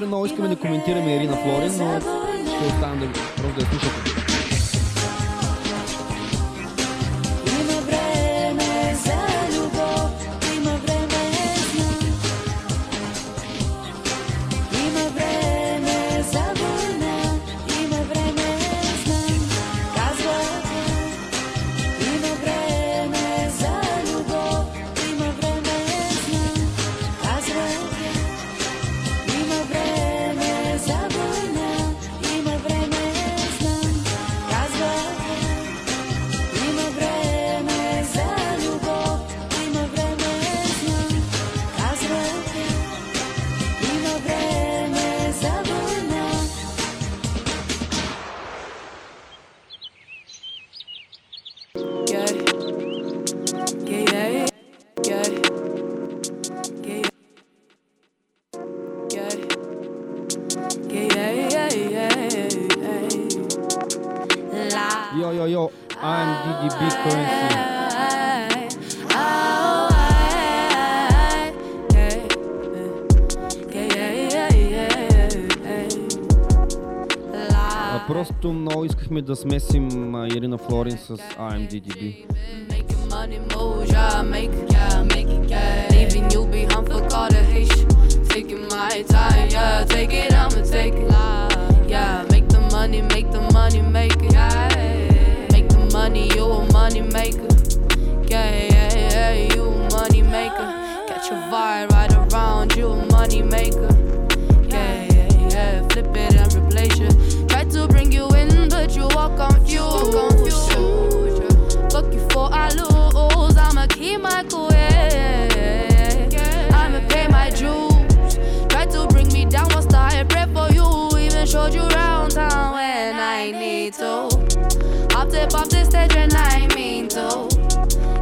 Speaker 1: Супер много искаме да коментираме Ирина Флорин, но ще оставам да, просто да я слушате. Yo, yo, yo, I'm DDB Currency.
Speaker 19: Oh, I, yeah, yeah, yeah, yeah,
Speaker 1: А, просто много искахме да смесим а, Ирина Флорин с IMDDB.
Speaker 19: money moves, yeah, make it, yeah, make it, yeah. Leaving you behind for Carter-Haitian. Taking my time, yeah, take it, I'ma take it. Yeah, make the money, make the money, make money maker. Yeah, yeah, yeah, you a money maker. Got your vibe right around, you a money maker. Yeah, yeah, yeah, flip it and replace you. Try to bring you in, but you are confused. Off the stage when I mean to.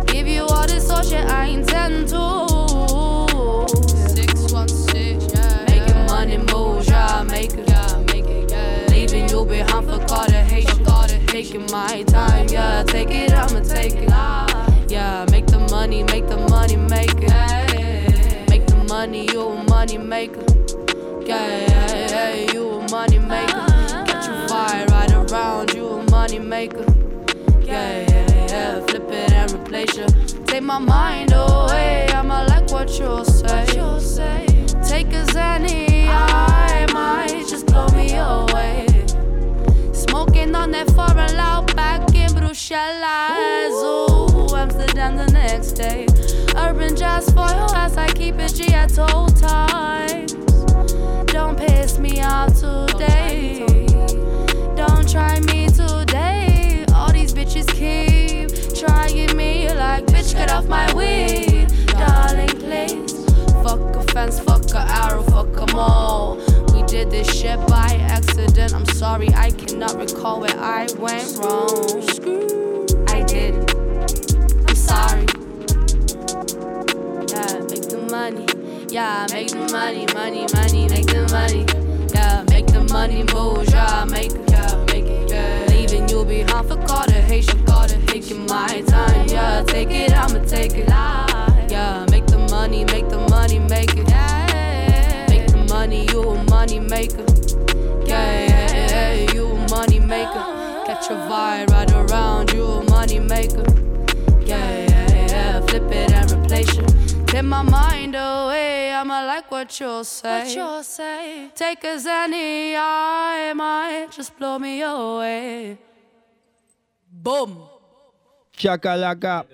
Speaker 19: Give you all this social I intend to. Six one six, yeah. Making money moves, yeah, make it, yeah, make it, yeah. Leaving you behind for Carter Haitian. Taking my time, yeah, take it, I'ma take it. Yeah, make the money, make the money, make it. Make the money, you a money maker. Yeah, yeah, yeah, you a money maker. Uh-huh. Get your fire right around, you a money maker. Yeah, yeah, yeah, flip it and replace you. Take my mind away, I'ma like what you'll say. You'll say. Take a Zanny, I might just blow me away. Smoking on that foreign loud back in Bruxelles. Ooh, Amsterdam the next day. Urban jazz for your ass, I keep it G at all times. Don't piss me off today. Don't try me bitches keep trying me like, bitch, get off my weed. Darling, please. Fuck a fence, fuck a arrow, fuck 'em all. We did this shit by accident. I'm sorry, I cannot recall where I went wrong. I did. I'm sorry. Yeah, make the money. Yeah, make the money, money, money, make the money. Yeah, make the money move. Yeah, make Leaving you behind for Carter, Haitian Carter, taking my time. Yeah, take it, I'ma take it. Yeah, make the money, make the money, make it. Make the money, you a money maker. Yeah, yeah, yeah, you a money maker. Catch your vibe right around, you a money maker. Yeah, yeah, yeah, flip it and replace it. Take my mind away, I'ma like what you'll say. What you'll say. Take as any, I might just blow me away. Boom.
Speaker 1: Чакаляка.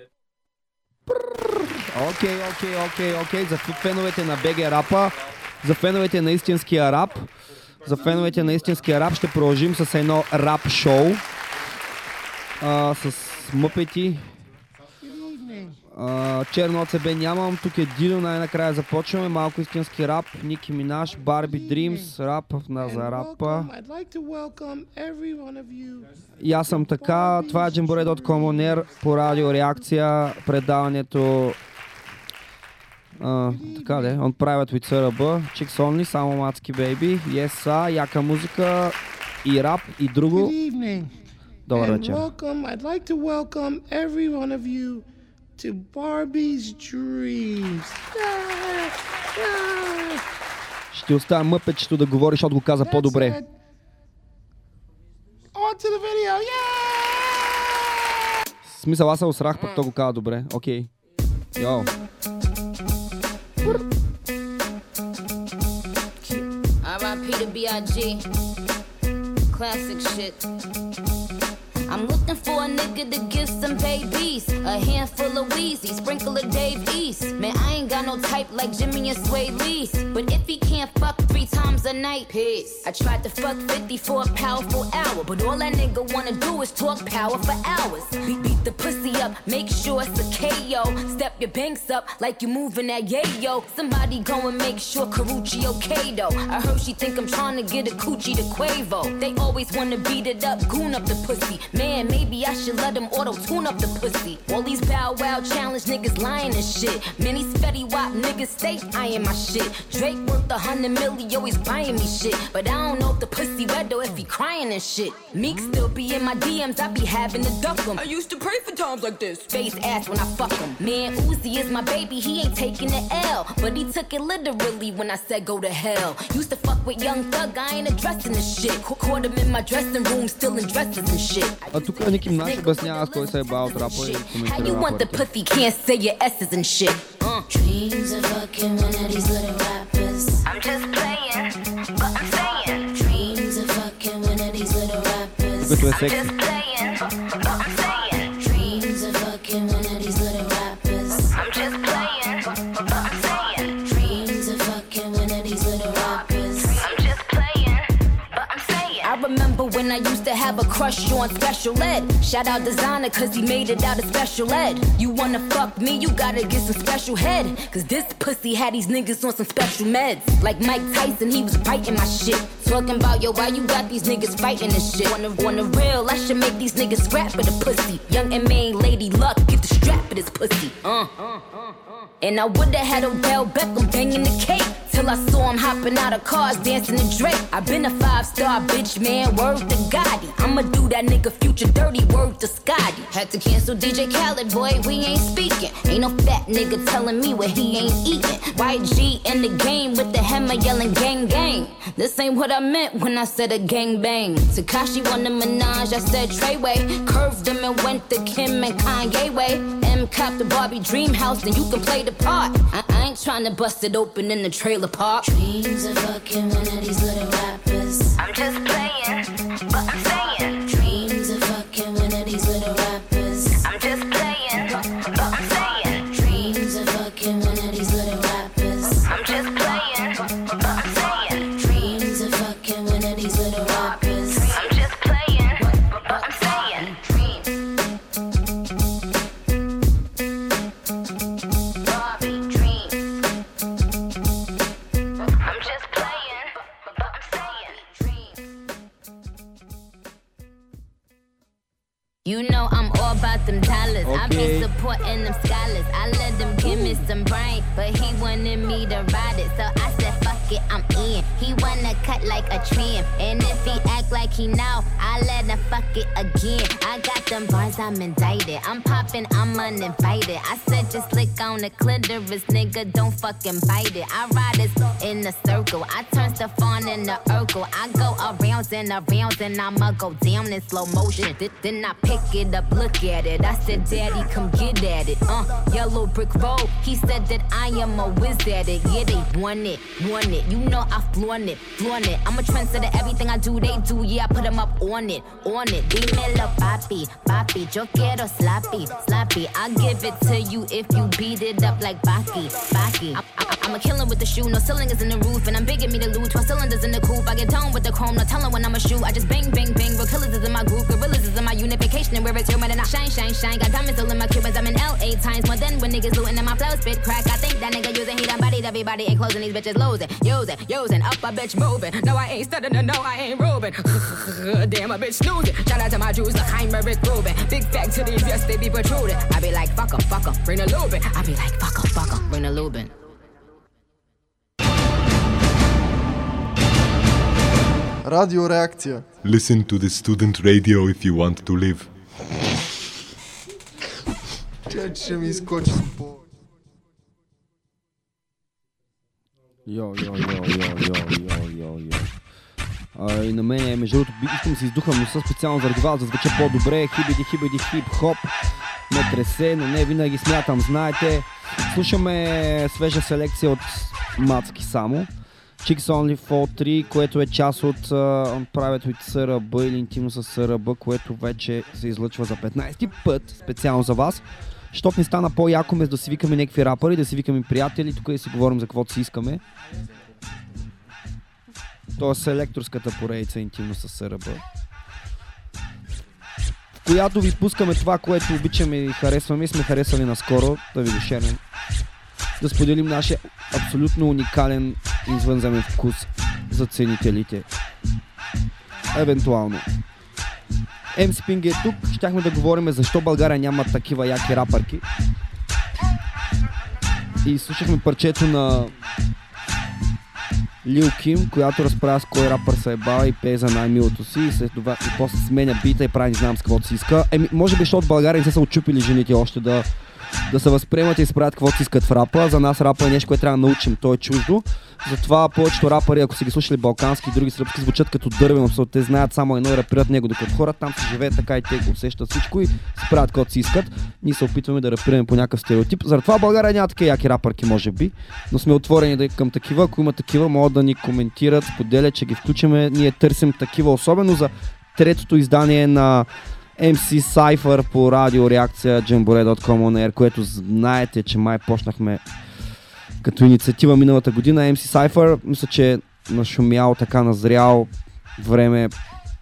Speaker 1: Окей, окей, окей, окей. За феновете на БГ Рапа, за феновете на истинския рап, за феновете на истинския рап ще продължим с едно рап шоу. А, с мъпети. Черно ОЦБ нямам, тук е Дило, най-накрая започваме. Малко истински рап, Ники Минаш, Барби Дримс, рап на за рапа. И аз съм така, това е Jambore.com On по радио Реакция, предаването а, така де, on private with CRB, Chicks Only, само мацки бейби, Yes са, яка музика. И рап и друго. Добър вечер.
Speaker 22: welcome. I'd like to welcome every one of you to Barbie's Dreams. Yeah, yeah.
Speaker 1: Ще оставя мъпечето да говориш, защото го каза по-добре.
Speaker 22: it. On to the video. Yeah!
Speaker 1: В смисъл, аз се осрах, пък то го каза добре. Окей. Йо.
Speaker 23: R.I.P. to B.I.G. Classic shit. I'm looking for a nigga to give some babies. A handful of Weezy, sprinkle of Dave East. Man, I ain't got no type like Jimmy and Swae Lee's. But if he can't fuck three times a night, peace. I tried to fuck 50 for a powerful hour. But all that nigga wanna do is talk power for hours. Beat, beat the pussy up, make sure it's a KO. Step your banks up like you moving that yayo. Somebody go and make sure Karrueche okay though. I heard she think I'm trying to get a coochie to Quavo. They always wanna beat it up, goon up the pussy. Man, maybe I should let them auto tune up the pussy. All these bow wow challenge niggas lying and shit. Many Fetty Wap niggas stay eyeing my shit. Drake worth a hundred million, always buying me shit. But I don't know if the pussy wet though if he crying and shit. Meek still be in my DMs, I be having to duck him. I used to pray for times like this. Face ass when I fuck him. Man, Uzi is my baby, he ain't taking the L. But he took it literally when I said go to hell. Used to fuck with young thug, I ain't addressing the shit. Ca- Caught him in my dressing room, still in dresses and shit.
Speaker 1: А тук Ники Минаж обяснява с кой се е бал от рапа и
Speaker 23: How
Speaker 1: коментира
Speaker 23: you want the
Speaker 1: рапърите.
Speaker 23: pussy can't say When I used to have a crush on special ed. Shout out Desiigner cause he made it out of special ed. You wanna fuck me, you gotta get some special head. Cause this pussy had these niggas on some special meds. Like Mike Tyson, he was biting my shit. Talking about yo, why you got these niggas fighting this shit? The, on the real, I should make these niggas rap for the pussy. Young and main lady luck, get the strap for this pussy. Uh. uh, uh, uh. And I woulda had Odell Beckham banging the cake. Till I saw him hopping out of cars, dancing to Drake. i been a five star bitch, man, word to Gotti. I'ma do that nigga future dirty, word to Scotty. Had to cancel DJ Khaled, boy, we ain't speaking. Ain't no fat nigga telling me what he ain't eating. YG in the game with the hammer yelling gang gang. This ain't what I meant when I said a gang bang. Tekashi won the Minaj, I said Treyway. Curved him and went to Kim and Kanye way. M cop the Barbie dream house, then you can play the part. I, I ain't trying to bust it open in the trailer park. Dreams of fucking one of these little rappers. I'm just nigga, don't fucking bite it. I ride this in a circle. I turn in the Urkel. I go around and around and I'ma go down in slow motion. Th- Then I pick it up, look at it. I said, Daddy, come get at it. Uh, yellow brick road. He said that I am a whiz at it. Yeah, they want it, want it. You know I flaunt it, flaunt it. I'm a trendsetter. Everything I do, they do. Yeah, I put them up on it, on it. Dímelo, papi, papi. Yo quiero sloppy, sloppy. I give it to you if you beat it up like Baki, Baki. I- I- I'm a killer with the shoe. No cylinders in the roof, and I'm begging me to lose. Twelve cylinders in the coupe. I get down with the chrome. No telling when I'ma shoot. I just bang, bang, bang. Real killers is in my group. Gorillas is in my unification. And where it's human and I shine, shine, shine. Got diamonds all in my Cubans. I'm in LA times more than when niggas looting and my flow spit crack. I think that nigga using he done bodied everybody and closing these bitches losing, using, using up a bitch moving. No, I ain't stuttering. No, I ain't roving. *laughs* Damn, a bitch snoozing. Shout out to my Jews like I'm Rick Rubin. Big factories, yes, they be protruding. I be like, fuck 'em, fuck 'em, bring a Lubin. I be like, fuck 'em, fuck 'em, bring a Lubin.
Speaker 24: Радио реакция.
Speaker 25: Listen to the student radio if you want to live.
Speaker 24: Че ще ми изкочи с по...
Speaker 1: Йо, йо, йо, йо, йо, йо, йо, йо. А, и на мен, е, между другото, искам да си издухам носа специално заради вас, да звуча по-добре. Хибиди, хибиди, хип-хоп. Ме тресе, но не винаги смятам, знаете. Слушаме свежа селекция от Мацки само. Chicks Only for 3, което е част от uh, Private with СРБ или интимно с СРБ, което вече се излъчва за 15 път специално за вас. Щото ни стана по-яко, без да си викаме някакви рапъри, да си викаме приятели, тук да си говорим за каквото си искаме. То е селекторската поредица интимно с СРБ. В която ви пускаме това, което обичаме и харесваме и сме харесали наскоро, да ви го шернем. Да споделим нашия абсолютно уникален извънземен вкус за ценителите. Евентуално. MC Ping е тук. Щяхме да говорим защо България няма такива яки рапърки. И слушахме парчето на Лил Ким, която разправя с кой рапър се е бал и пее за най-милото си и след това и после сменя бита и прави не знам с каквото си иска. Еми, може би, защото в България не са се очупили жените още да, да се възприемат и изправят каквото си искат в рапа. За нас рапа е нещо, което трябва да научим, то е чуждо. Затова повечето рапъри, ако си ги слушали балкански и други сръбски, звучат като дървено, защото те знаят само едно и рапират него, докато хората там си живеят така и те го усещат всичко и си правят каквото си искат. Ние се опитваме да рапираме по някакъв стереотип. Затова България няма такива яки рапърки, може би, но сме отворени към такива. Ако има такива, могат да ни коментират, споделят, че ги включиме. Ние търсим такива, особено за третото издание на MC Cypher по радиореакция Jamboree.com on air, което знаете, че май почнахме като инициатива миналата година. MC Cypher, мисля, че е нашумял така назрял време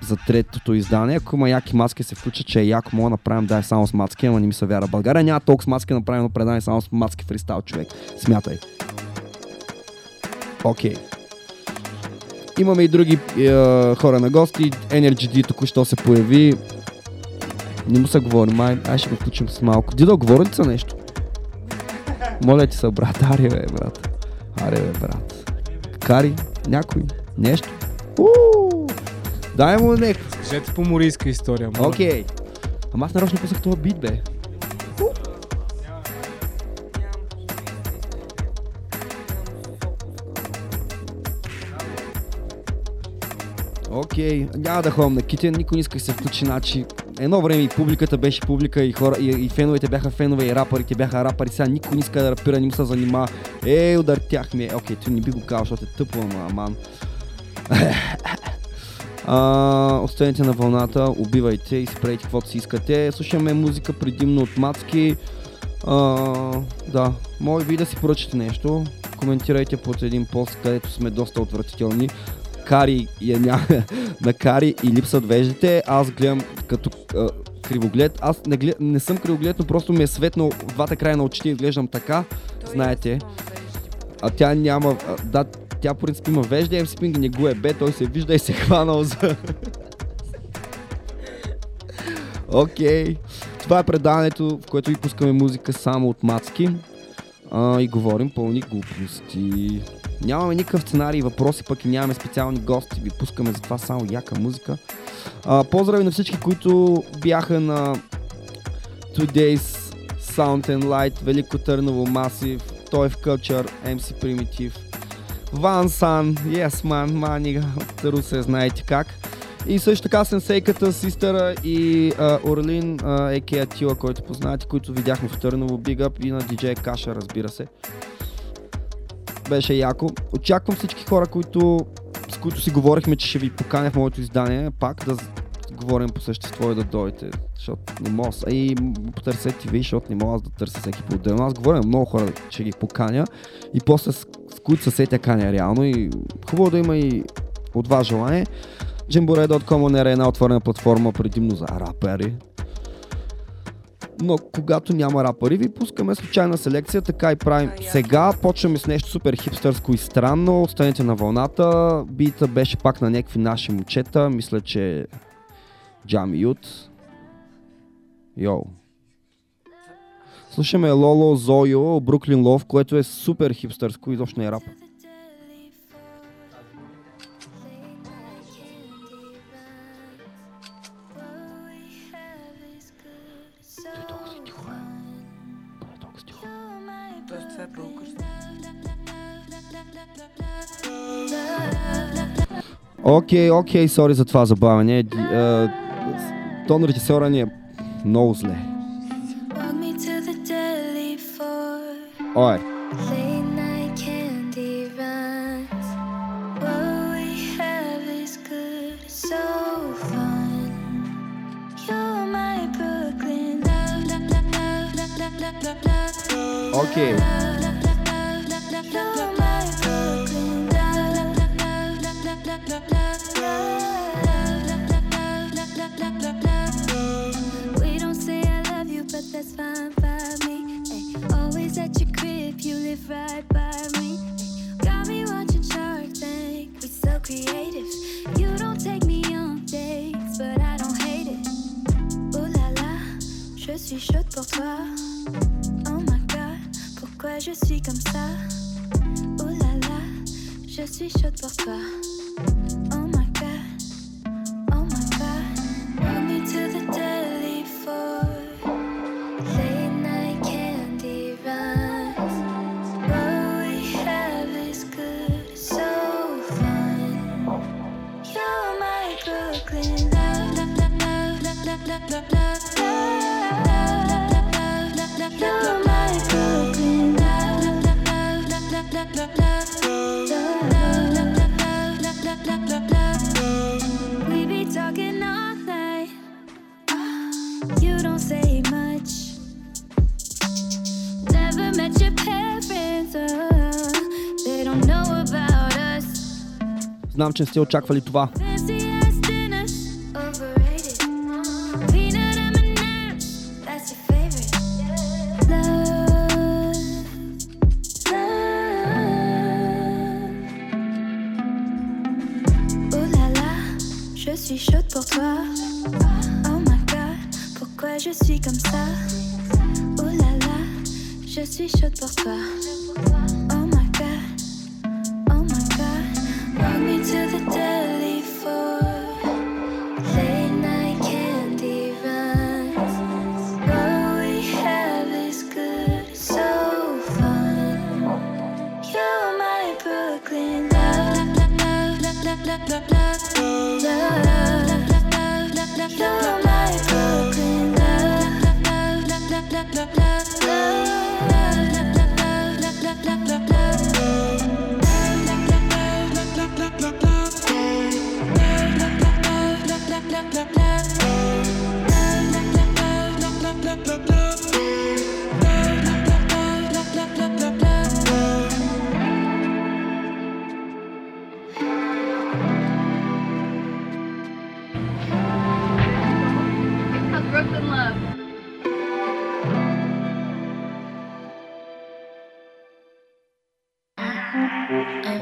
Speaker 1: за третото издание. Ако има яки маски, се включат, че е яко, мога да направим дай само с маски, ама не ми се вяра. България няма толкова с маски, направено предание само с маски фристайл, човек. Смятай. Окей. Имаме и други е, хора на гости. Energy D току-що се появи. Не му се говори, май. Ай ще го включим с малко. Дидо, говори ли са нещо? Моля ти се, брат. Аре, бе, брат. Аре, бе, брат. Кари, някой, нещо. Уу! Дай му някакво.
Speaker 14: Кажете по морийска история.
Speaker 1: Окей. Ама аз нарочно пуснах това бит, бе. Окей, няма да ходим на китен, никой не иска да се включи, значи едно време и публиката беше публика и, хора, и, и феновете бяха фенове и рапърите бяха рапъри, сега никой не иска да рапира, не му се занимава. Е, удъртях ми. Окей, ти не би го казал, защото е тъпо, ама аман. *laughs* А, останете на вълната, убивайте и спрейте каквото си искате. Слушаме музика предимно от Мацки. А, да, може ви да си поръчате нещо. Коментирайте под един пост, където сме доста отвратителни. Кари я няма, на Кари и липсват веждите. Аз гледам като а, кривоглед. Аз не, глед, не съм кривоглед, но просто ми е светно в двата края на очите и изглеждам така. Знаете. А тя няма... а, Да, тя по принцип има вежда, Ping не го е бе, той се вижда и се е хванал за... Окей. Това е предаването, в което ви пускаме музика само от мацки а, и говорим пълни глупости. Нямаме никакъв сценарий въпроси, пък и нямаме специални гости. Ви пускаме затова само яка музика. А, поздрави на всички, които бяха на Today's Sound and Light, Велико Търново, Масив, Той в Culture, MC Primitive, Ван Сан, Yes Man, Мани, от Русе, знаете как. И също така сенсейката, Систера и а, Орлин, а, Еке Атила, който познавате, които видяхме в Търново, Big Up и на DJ Каша, разбира се. Беше яко. Очаквам всички хора, които, с които си говорихме, че ще ви поканя в моето издание, пак да говорим по същество и да дойдете. Защото не мога. с- И потърсете ви, защото не мога аз да търся всеки по-отделно. Аз говоря много хора, че ги поканя и после с, с които се сетя каня реално и хубаво да има и от вас желание. Jamboree.com е една отворена платформа предимно за рапери. Но когато няма рапъри, ви пускаме случайна селекция, така и правим. Сега почваме с нещо супер хипстърско и странно. Останете на вълната. Бита беше пак на някакви наши момчета. Мисля, че Джам Ют. Йоу. Слушаме Лоло Зойо, Бруклин Лов, което е супер хипстърско и изобщо не е рап.
Speaker 11: Sir Окей, okay, окей, okay, сори за това забавяне. Тонът режисьора ни е много зле. Ой. Окей. Okay. Че сте очаквали това.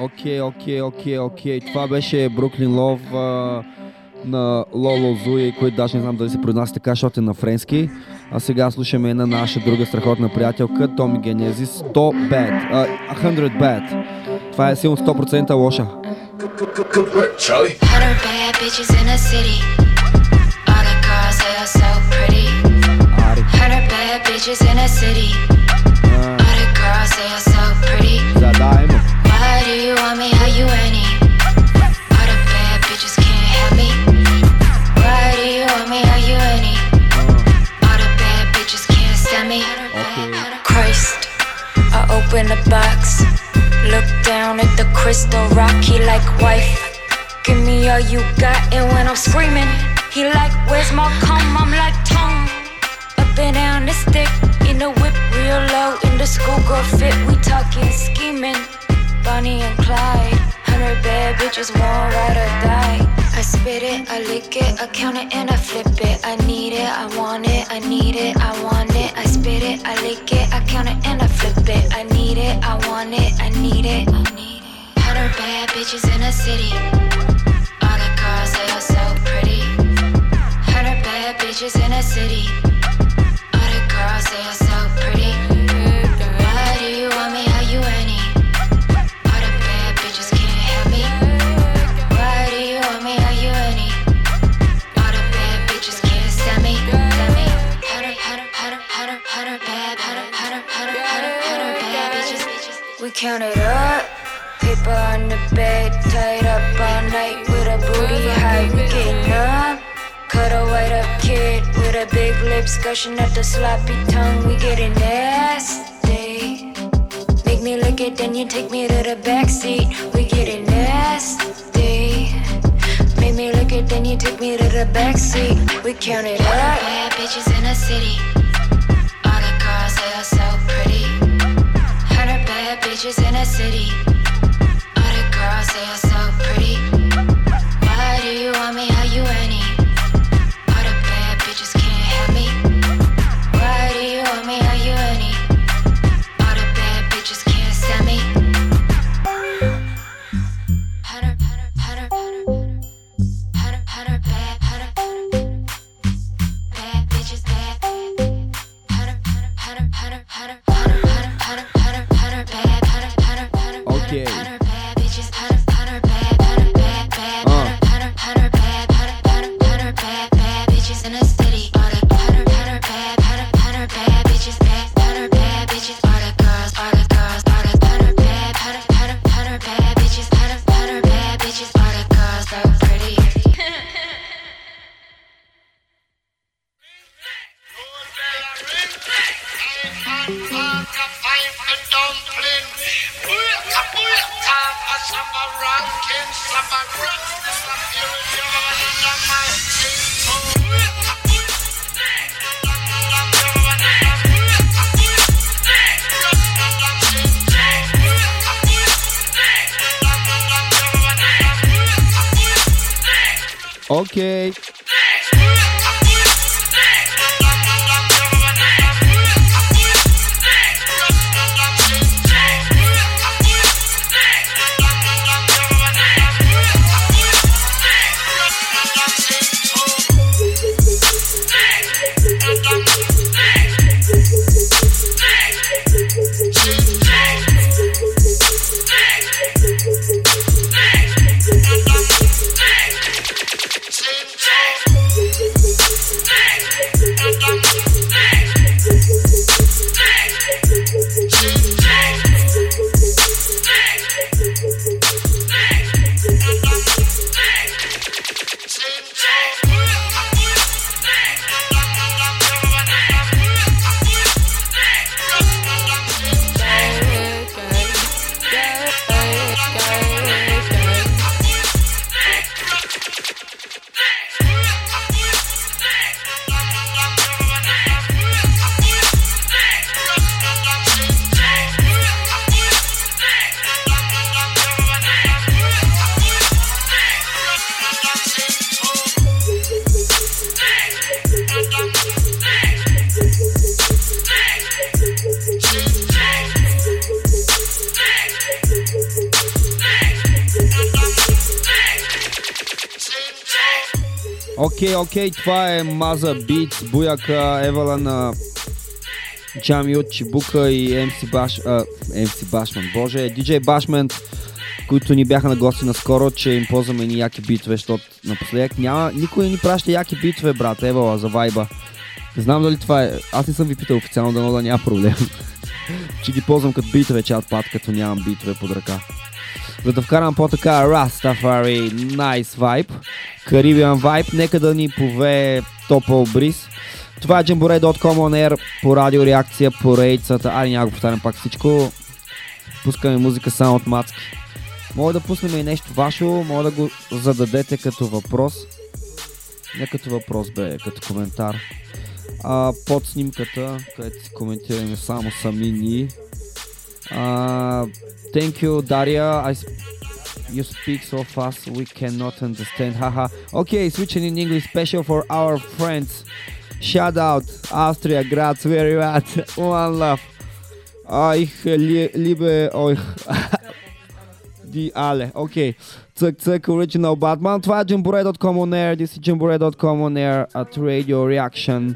Speaker 11: Окей, окей, окей, окей. Това беше Бруклин Лов а, на Лоло Зуи, който даже не знам дали се произнася така, защото е на френски. А сега слушаме една наша друга страхотна приятелка, Томи Генезис, 100 bad, а, 100 bad. Това е силно 100% лоша.
Speaker 17: Charlie.
Speaker 19: Hundred bad bitches in the city. All the girls they are so pretty. Hundred bad bitches in the city. All the girls they are so pretty. The box. Look down at the crystal rocky like wife. Give me all you got. And when I'm screaming, he like, Where's my cum? I'm like, Tone. Up and down the stick. In the whip, real low. In the schoolgirl fit. We talking scheming. Bonnie and Clyde. Hundred bad bitches, one ride or die. I spit it, I lick it, I count it and I flip it. I need it, I want it, I need it, I want it. I spit it, I lick it, I count it and I flip it. I need it, I want it, I need it. I need it. Hundred bad bitches in the city. All the girls, they are so pretty. Hundred bad bitches in the city. All the girls, they are so pretty. Count it up. Paper on the bed, tied up all night with a
Speaker 18: booty high, we getting up. Cut a white up kid with a big lips gushing at the sloppy tongue, we getting nasty. Make me lick it, then you take me to the backseat, we getting nasty. Make me lick it, then you take me to the backseat, we count it up.
Speaker 16: Bad bitches in the city. All the girls they are so pretty. Bad bitches in the city. All the girls they are so pretty. Why do you want me? How you any?
Speaker 1: Okay. Окей, окей, това е Маза Бит, Буяка, Евалана, Джами от Чибука и MC, Баш, а, MC Башман, боже, DJ Башман, които ни бяха на гости наскоро, че им ползваме ни яки битове, защото напоследък няма, никой не ни праща яки битове, брат, Евала, за вайба. Не знам дали това е, аз не съм ви питал официално, дано да няма проблем. *laughs* че ги ползвам като битове, чат пат, като нямам битове под ръка. За да вкарам по-така Rastafari, nice vibe, Caribbean vibe, нека да ни повее топъл бриз. Това е Jamboree.com on air по радио реакция по рейцата. Ай, няма го повтарям пак всичко. Пускаме музика само от мацки. Мога да пуснем и нещо ваше, мога да го зададете като въпрос. Не като въпрос, бе, като коментар. А, под снимката, където си коментираме само сами ни. Uh, thank you, Daria. I sp- you speak so fast we cannot understand. Haha. okay, switching in English special for our friends. Shout out Austria, Graz, where you at? *laughs* One love. Ich liebe euch. *laughs* Die alle. Okay. Цък, цък, Original Batman. Това е DJambore.com on air. This is DJambore.com on air at Radio Reaction.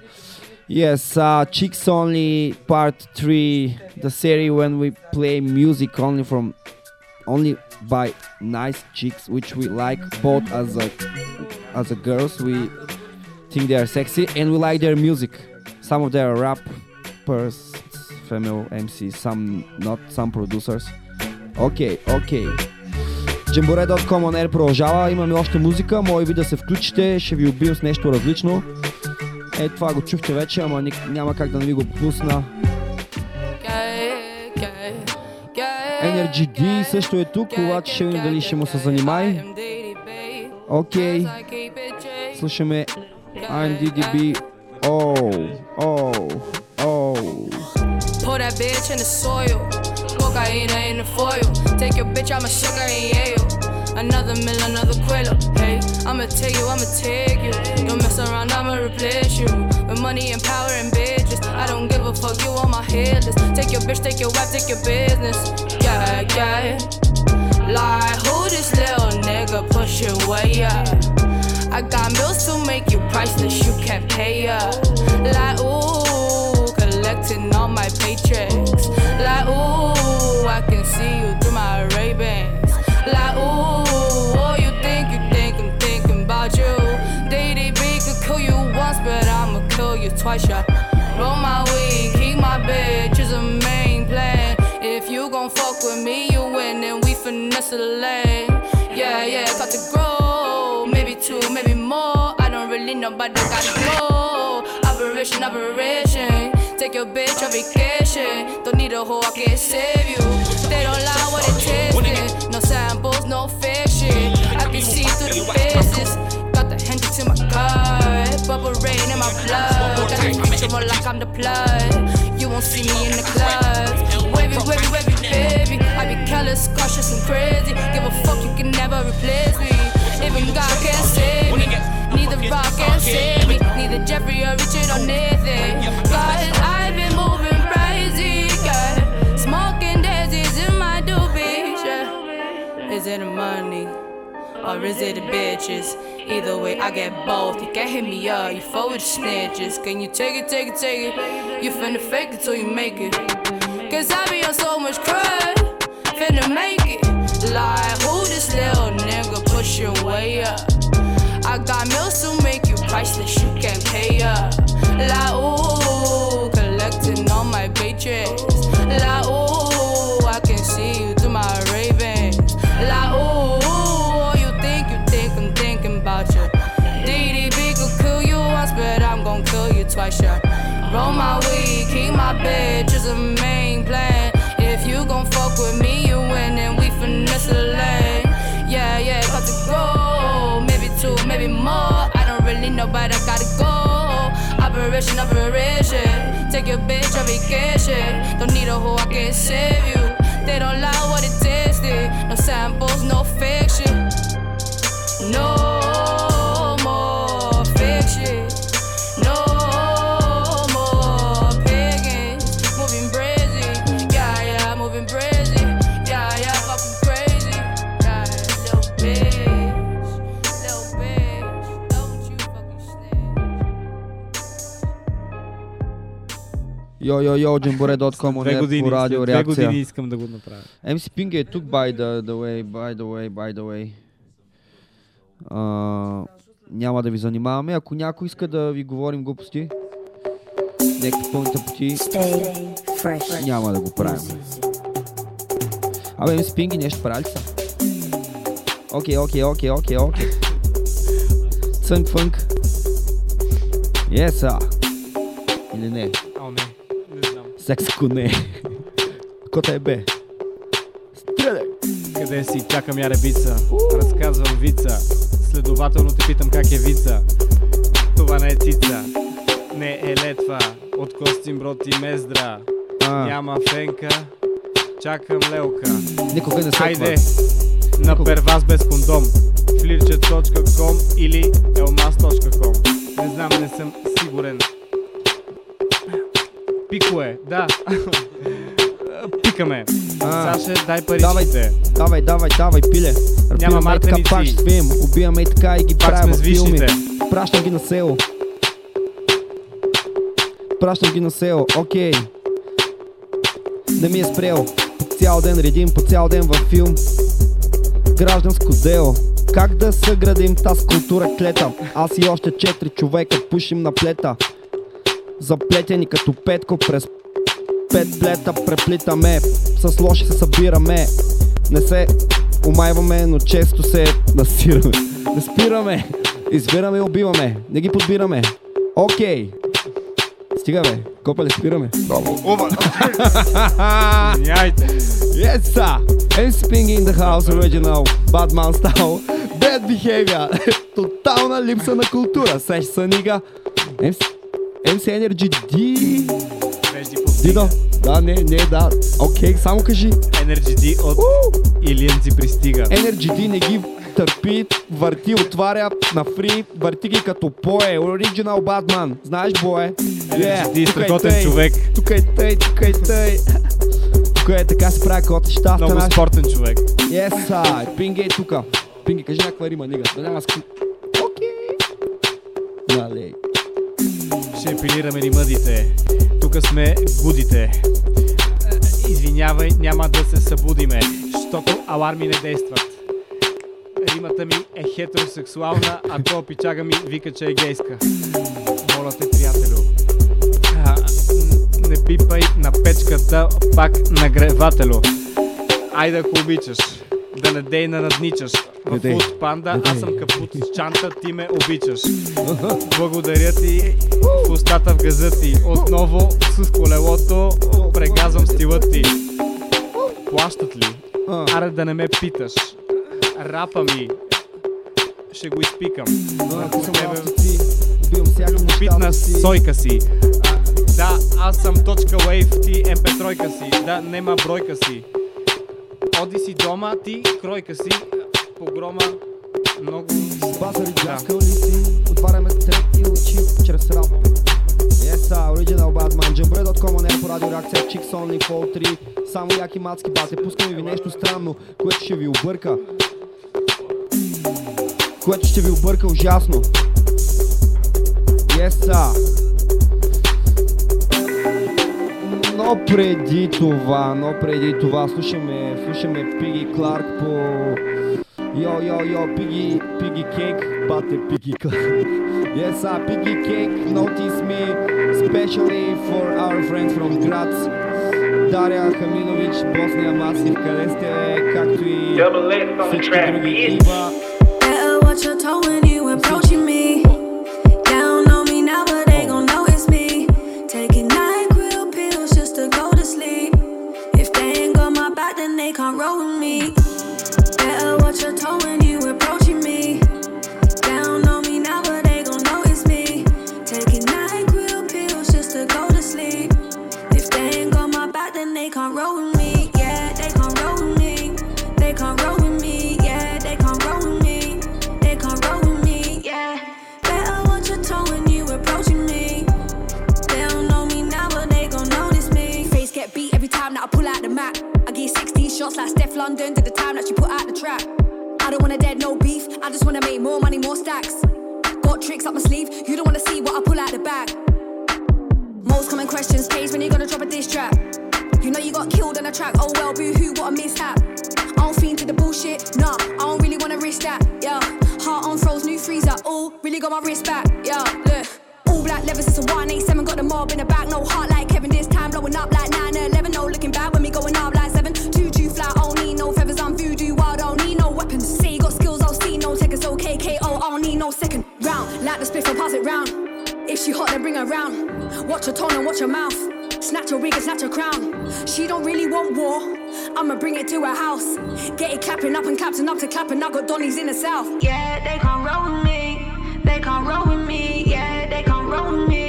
Speaker 1: Yes, uh, Chicks Only Part 3, the series when we play music only from only by nice chicks which we like both as a as a girls we think they are sexy and we like their music. Some of their rappers, female MCs, some not, some producers. Okay. Okay. DJambore.com on Air продължава, имаме още музика, може ви да се включите, ще ви убием с нещо различно. Е, това го чухте вече, ама няма как да не ви го пусна. Energy D също е тук, обаче ще видим дали ще му се занимай. Окей, слушаме IMDDB. Оу, оу, оу.
Speaker 19: Pour that bitch in the soil. Cocaine in the foil. Take your bitch, I'm a sugar in Yale. Another mill, another quilla. Hey, I'ma take you, I'ma take you. Don't mess around, I'ma replace you. With money and power and bitches. I don't give a fuck, you on my hit list. Take your bitch, take your wife, take your business. Yeah, yeah. Like, who this little nigga pushing way up? I got meals to make you priceless, you can't pay up. Like, ooh, collecting all my paychecks. Like, ooh, I can see you through my Ray-Bans. Twice, yeah. Roll my weed, keep my bitch is a main plan. If you gon' fuck with me, you win, and we finesse the lane. Yeah, yeah, got to grow, maybe two, maybe more. I don't really know, but I gotta go. Operation, operation. Take your bitch on vacation. Don't need a hoe, I can save you. They don't lie what it tasting. No samples, no shit. I can see through the faces. Got the hand to my gut. Bubble rain in my blood. Got the creature more like I'm the blood. You won't see me in the club. Wavy, wavy, wavy, baby. I be careless, cautious, and crazy. Give a fuck, you can never replace me. Even God can't save me. Neither rock can save me. Neither Jeffrey or Richard or Nathan. Cause I've been moving crazy, yeah. Smoking daisies in my doobies, yeah. Is it the money? Or is it the bitches? Either way, I get both. You can't hit me up, you with snitches. Can you take it, take it, take it? You finna fake it till you make it. Cause I be on so much crud, finna make it. Like, who this little nigga pushing way up? I got meals to make you priceless, you can't pay up. Like, ooh, collecting all my paychecks. Like, ooh, Roll my weed, keep my bitch is a main plan. If you gon' fuck with me, you win, and we finesse the lane. Yeah, yeah, got to go. Maybe two, maybe more. I don't really know, but I gotta go. Operation, operation. Take your bitch on vacation. Don't need a hoe, I can save you. They don't lie what it tasted. No samples, no fiction.
Speaker 1: Йо, йо, йо,
Speaker 14: Две
Speaker 1: on
Speaker 14: години,
Speaker 1: по радио
Speaker 14: две
Speaker 1: реакция.
Speaker 14: години искам да го направя.
Speaker 1: MC Ping е тук, by the, the way, by the way, by the way. А, няма да ви занимаваме. Ако някой иска да ви говорим глупости, някакви пълни тъпоти, няма да го правим. Абе, MC Ping нещо прави ли са? Окей, окей, окей, окей, окей. Цънк фънк. Yes, sir. Или не? Секс ако не. Кота е бе. Стреляй!
Speaker 14: Къде си? Чакам я ребица. Разказвам вица. Следователно те питам как е вица. Това не е цица. Не е летва. От Костин брод и мездра. Няма фенка. Чакам лелка.
Speaker 1: Никога не секва.
Speaker 14: Хайде. На перваз без кондом. Flirchet.com или elmas.com Не знам, не съм сигурен. Пико е, да. Пикаме.
Speaker 1: А.
Speaker 14: Саше, дай
Speaker 1: Давай,
Speaker 14: паричките.
Speaker 1: давай, давай, давай, пиле.
Speaker 14: Няма
Speaker 1: и така пак ще свием. Убиваме и така и ги
Speaker 14: Пак
Speaker 1: правим филми. Пращам ги на село. Пращам ги на село, окей. Не ми е спрел. По цял ден редим, по цял ден във филм. Гражданско дело. Как да съградим тази култура клета? Аз и още четири човека пушим на плета. Заплетени като петко през пет плета преплитаме. С лоши се събираме. Не се омайваме, но често се насираме. Не спираме, избираме и убиваме, не ги подбираме. Окей. Стига бе, копеле, спираме.
Speaker 26: Ова,
Speaker 14: Извиняйте. *laughs*
Speaker 1: Yes, sir. MC Ping in the house original. Badman style. Bad behavior. Тотална липса на култура. Сеш са нига. MC, MC Energy D. Дидо. Да, не, не, да. Окей, само кажи.
Speaker 14: Energy D от Илиан си пристига.
Speaker 1: Energy D не ги търпи, върти, отваря на фри, върти ги като пое. Original Batman. Знаеш, бое?
Speaker 14: D,
Speaker 1: тук е
Speaker 14: страхотен човек.
Speaker 1: Тук е тъй, тук е тъй. Тук е така се прави кот щафта.
Speaker 14: Много
Speaker 1: наш.
Speaker 14: спортен човек.
Speaker 1: Yes, sir. Пинги е тука. Пинги, кажи някаква рима, нига. Да няма ску... Окей. Нали.
Speaker 14: Ще епилираме ни мъдите. Тук сме гудите. Е, Извинявай, няма да се събудиме, защото аларми не действат. Римата ми е хетеросексуална, а то пичага ми вика, че е гейска. Моля те, приятелю. Не пипай на печката пак нагревателю. Айде ако обичаш, да не дей на надничаш. В фут панда, аз съм капут с чанта, ти ме обичаш. Благодаря ти в устата в газа ти. Отново с колелото прегазвам стила ти. Плащат ли? Аре да не ме питаш. Рапа ми. Ще го изпикам. Върху тебе
Speaker 1: Убивам всяко
Speaker 14: Питна сойка си. Да, аз съм точка wave, ти mp3 си. Да, нема бройка си. Оди си дома, ти кройка си. Погрома много...
Speaker 1: Базари, джаскал ли си? Отваряме трети очи чрез рап. Yes, sir. Original Batman. Jambre.com, не по радио реакция. Chicks Only Fall 3. Само яки мацки бате. Пускаме ви нещо странно, което ще ви обърка. Което ще ви обърка ужасно. Yes, sir. Но преди това, но преди това слушаме, слушаме Пиги Кларк по Yo, yo, yo, Piggy, Piggy Cake, bate Piggy Clark. yes, uh, Piggy Cake, notice me, especially for our friends from Graz. Дария Хаминович, Босния Масив, къде сте, както и всички други Ива.
Speaker 27: I just wanna make more money, more stacks. Got tricks up my sleeve. You don't wanna see what I pull out the bag. Most common questions, Paige, when you gonna drop a diss track? You know you got killed on a track. Oh well, boo hoo, what a mishap. I don't fiend to the bullshit. Nah, I don't really wanna risk that. Yeah, heart on froze, new freezer. Oh, really got my wrist back. Yeah, look. All black leather since a 187, got the mob in the back. No heart like Kevin, this time blowing up like 9 no second round. Like the spliff, I'll pass it round. If she hot, then bring her round. Watch her tone and watch her mouth. Snatch her wig and snatch her crown. She don't really want war. I'ma bring it to her house. Get it clapping up and clapping up to clapping. I got Donnies in the south.
Speaker 18: Yeah, they can't roll with me. They can't roll with me. Yeah, they can't roll with me.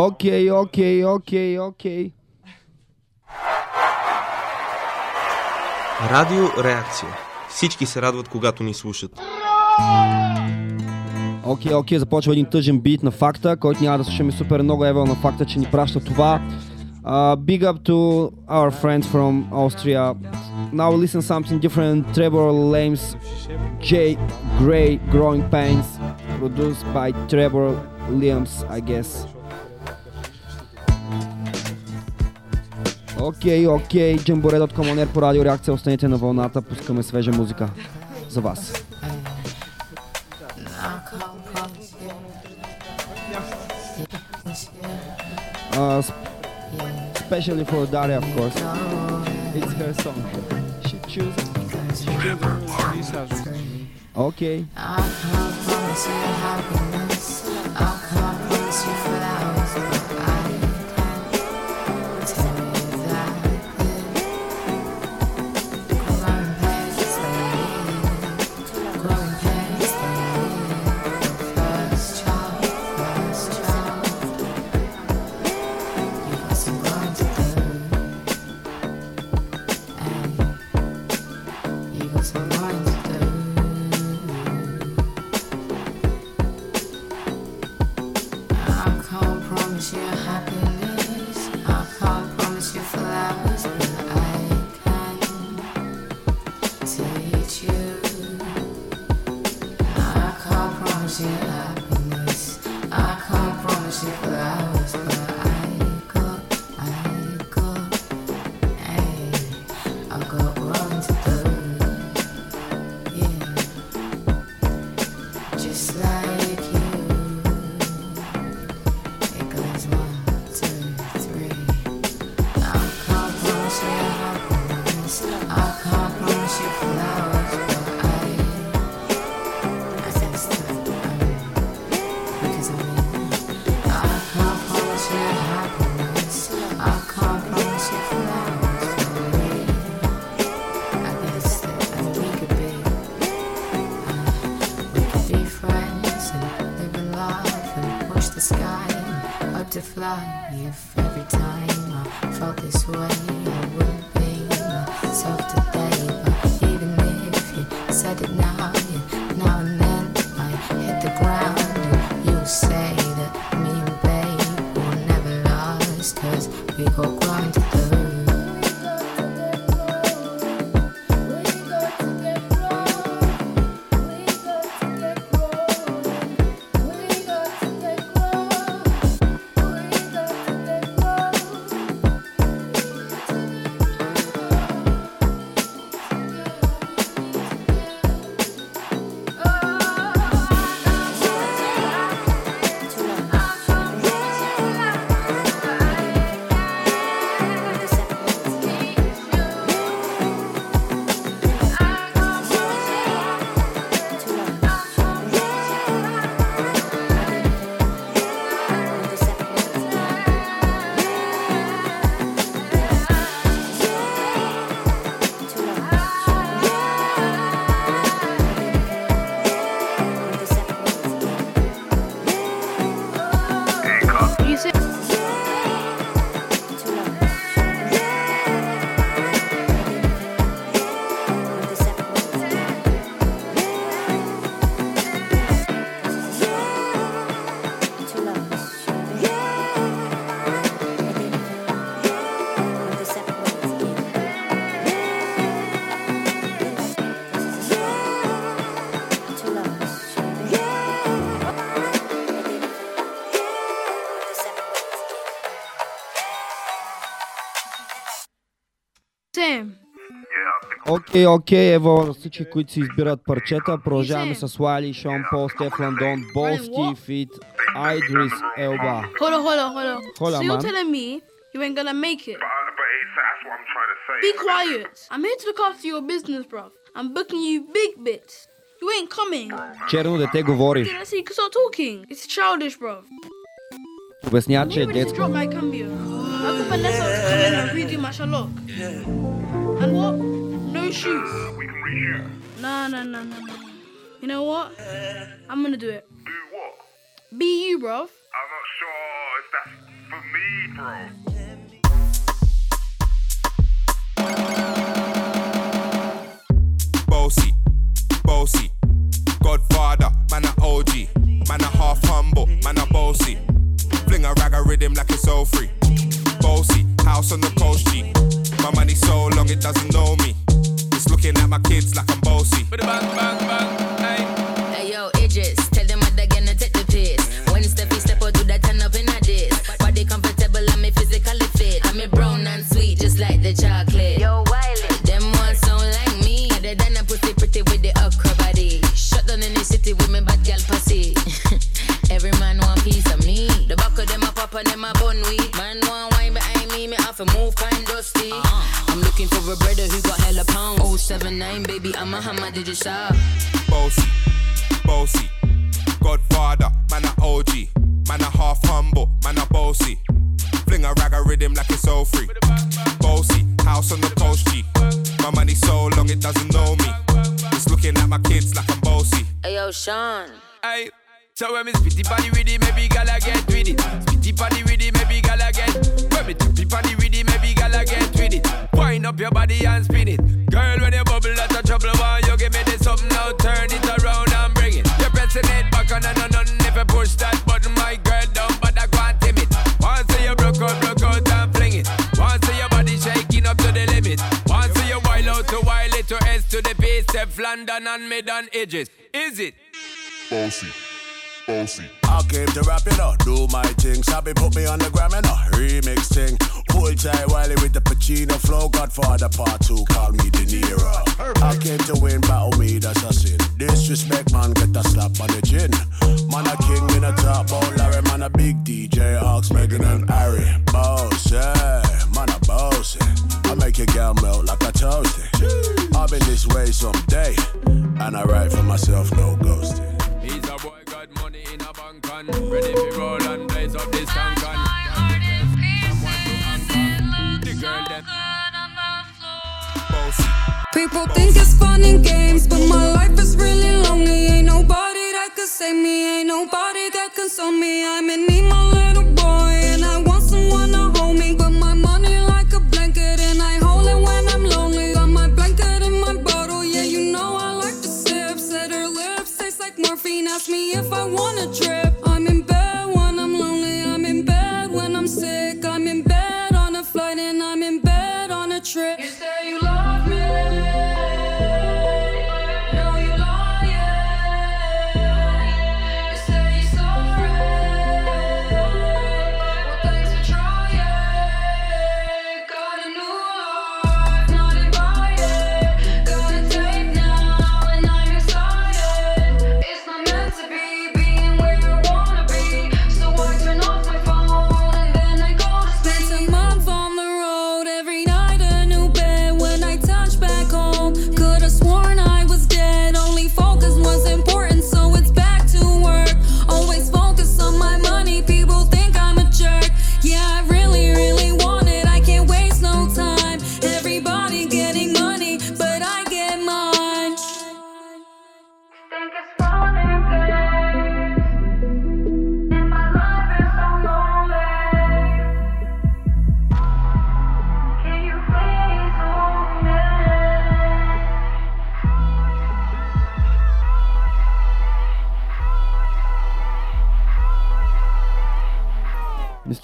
Speaker 1: Окей, окей, окей, окей.
Speaker 28: Радио Реакция. Всички се радват, когато ни слушат.
Speaker 29: Окей, okay, окей, okay, започва един тъжен бит на факта, който няма да слушаме супер много евел на факта, че ни праща това. Uh, big up to our friends from Austria. Now listen something different. Trevor Lames, J. Gray, Growing Pains, produced by Trevor Liams, I guess. Окей, окей, Jamboree.com on по радио реакция. Останете на вълната, пускаме свежа музика за вас. Uh, sp- especially for Daria, of course. It's her song. She chooses. Chooses. Okay.
Speaker 30: Окей, okay,
Speaker 29: окей, okay. ево за всички, които си избират парчета. Продължаваме с Лайли, Шон Пол, Стефлон Дон, Болски, Фит, Айдрис, Елба.
Speaker 30: Хола, хола, хола. Хола,
Speaker 29: man.
Speaker 30: So you're telling me you ain't gonna make it? Be quiet. I'm here to look after your business, bro. I'm booking you big bits. You ain't coming.
Speaker 29: Черно дете говори.
Speaker 30: Okay, let's see, start talking. It's childish, bruv.
Speaker 29: Обяснява, че е детско.
Speaker 30: How come Vanessa come in and redo my shalok? And what? Uh,
Speaker 31: we can reshoot.
Speaker 30: No, no, no, no, no. You know what? Uh, I'm gonna do it.
Speaker 31: Do what?
Speaker 30: Be you.
Speaker 31: I'm not sure if that's for me, bro.
Speaker 32: Bossy, bossy, Godfather, man a OG, man a half humble, man a bossy. Fling a rag a rhythm like it's all free. Bossy, house on the coast, G. My money so long it doesn't know me. It's looking at my kids like I'm bossy. Bang, bang, bang, hey.
Speaker 33: Hey yo, Idris, tell them what they're gonna take the piss. When Steffi step out, do that turn up in a this. Body comfortable, I'm me physically fit. I'm a brown and sweet, just like the chocolate. Yo, Wiley, them ones sound like me. Other than a pussy pretty with the okra body. Shut down in the city with me bad gal pussy. *laughs* Every man want piece of me. The back of them a pop and them a bun weed. Man want wine behind me, me have to move kind dusty. Uh-huh. I'm looking for a brother who got hella pounds. 079, baby, I'm a hammer, did you shop?
Speaker 32: Bossy, bossy. Godfather, man a OG. Man a half humble, man a bossy. Fling a rag a rhythm like it's all free. Bossy, house on the coast G. My money so long it doesn't know me. It's looking at my kids like I'm bossy.
Speaker 33: Hey yo, Sean.
Speaker 34: Hey, so when me spitty body with it, maybe gala get with it. Spitty body with it, maybe gala get. When me tippy body with it, gala get with it. Wind up your body and spin it. Girl, when you bubble, that's a trouble. Why you give me this something now? Turn it around and bring it. You're pressing it back on and on and if you push that button, my girl down, but I can't tame it. Once you broke out, broke out and fling it. Once your body shaking up to the limit. Once you wild out to wild it to S to the base, London and mid on edges. Is it?
Speaker 8: Bossy, bossy.
Speaker 31: I came to rap it up, do my thing. Sabi put me on the gram and a remix thing. Hold tight Wiley with the Pacino flow. Godfather part two, call me De Niro. I came to win, battle me, that's a sin. Disrespect, man, get a slap on the chin. Man, a king in a top, oh Larry, man, a big DJ, Ox, Megan and Harry. Boss, yeah, man, a boss. yeah. I make your girl melt like a toasty. I've been this way someday, and I write for myself, no ghosting.
Speaker 34: Ready to roll and blaze up this tank and the girl
Speaker 35: People think it's fun and games, but my life is really lonely. Ain't nobody that could save me, ain't nobody that can console me. I'm in need, my little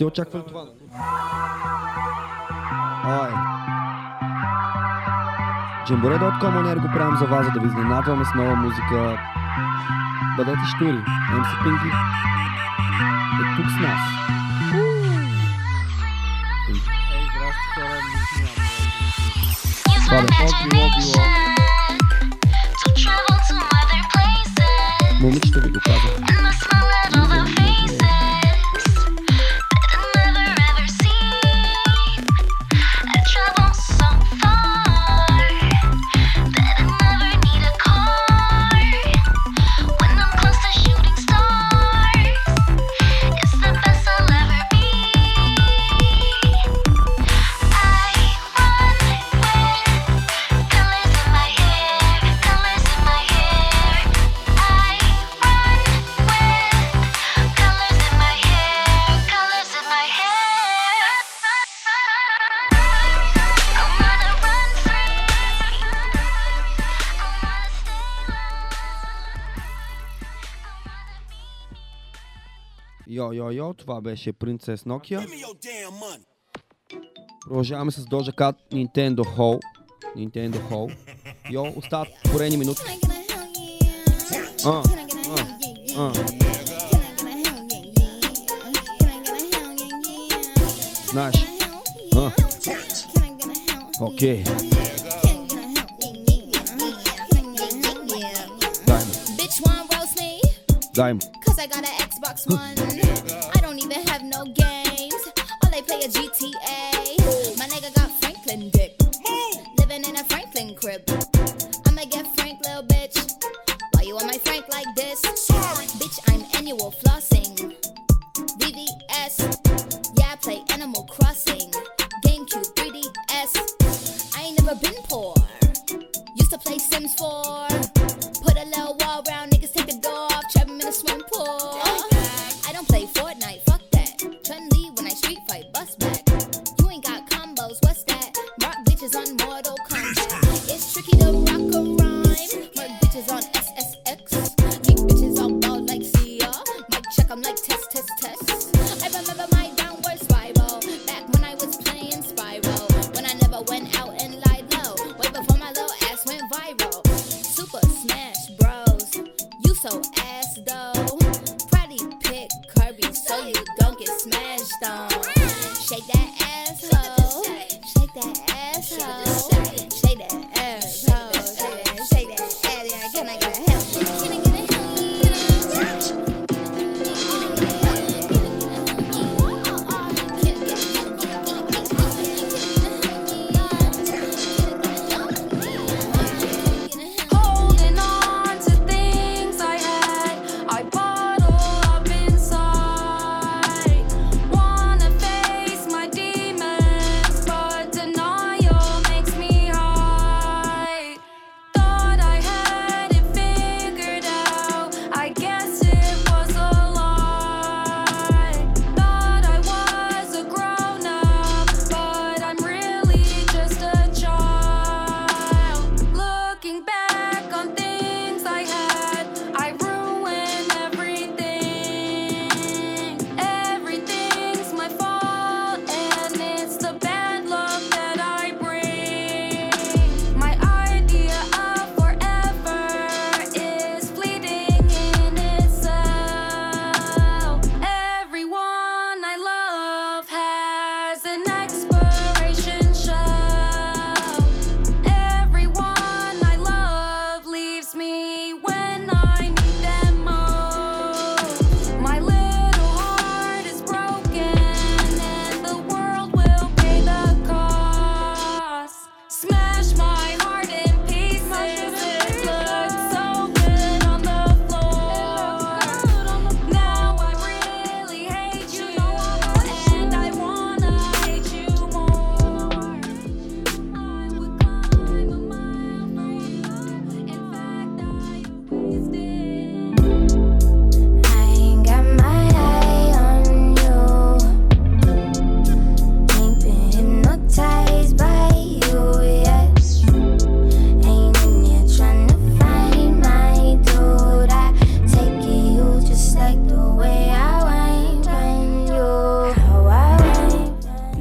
Speaker 1: сте очаквали това, нали? Ой. Джамборе.com онер го правим за вас, за да ви изненадваме с нова музика. Бъдете штури. MC Pinky е тук с нас.
Speaker 14: Ей, здрасти хора,
Speaker 1: Това бе. Момичето ви го.
Speaker 19: това беше Princess Nokia. Продължаваме с Doja Cat Nintendo Hall. Nintendo Hall. Йо, остават порени минути. А, а, а. Знаеш. А. Окей. Дай Дай
Speaker 35: Cause I got an Xbox One. games, or they play a GTA.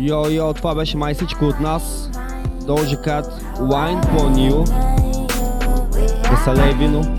Speaker 19: Йо, йо, това беше май всичко от нас. Дължи кат, Wine по Нил. Веселей вино.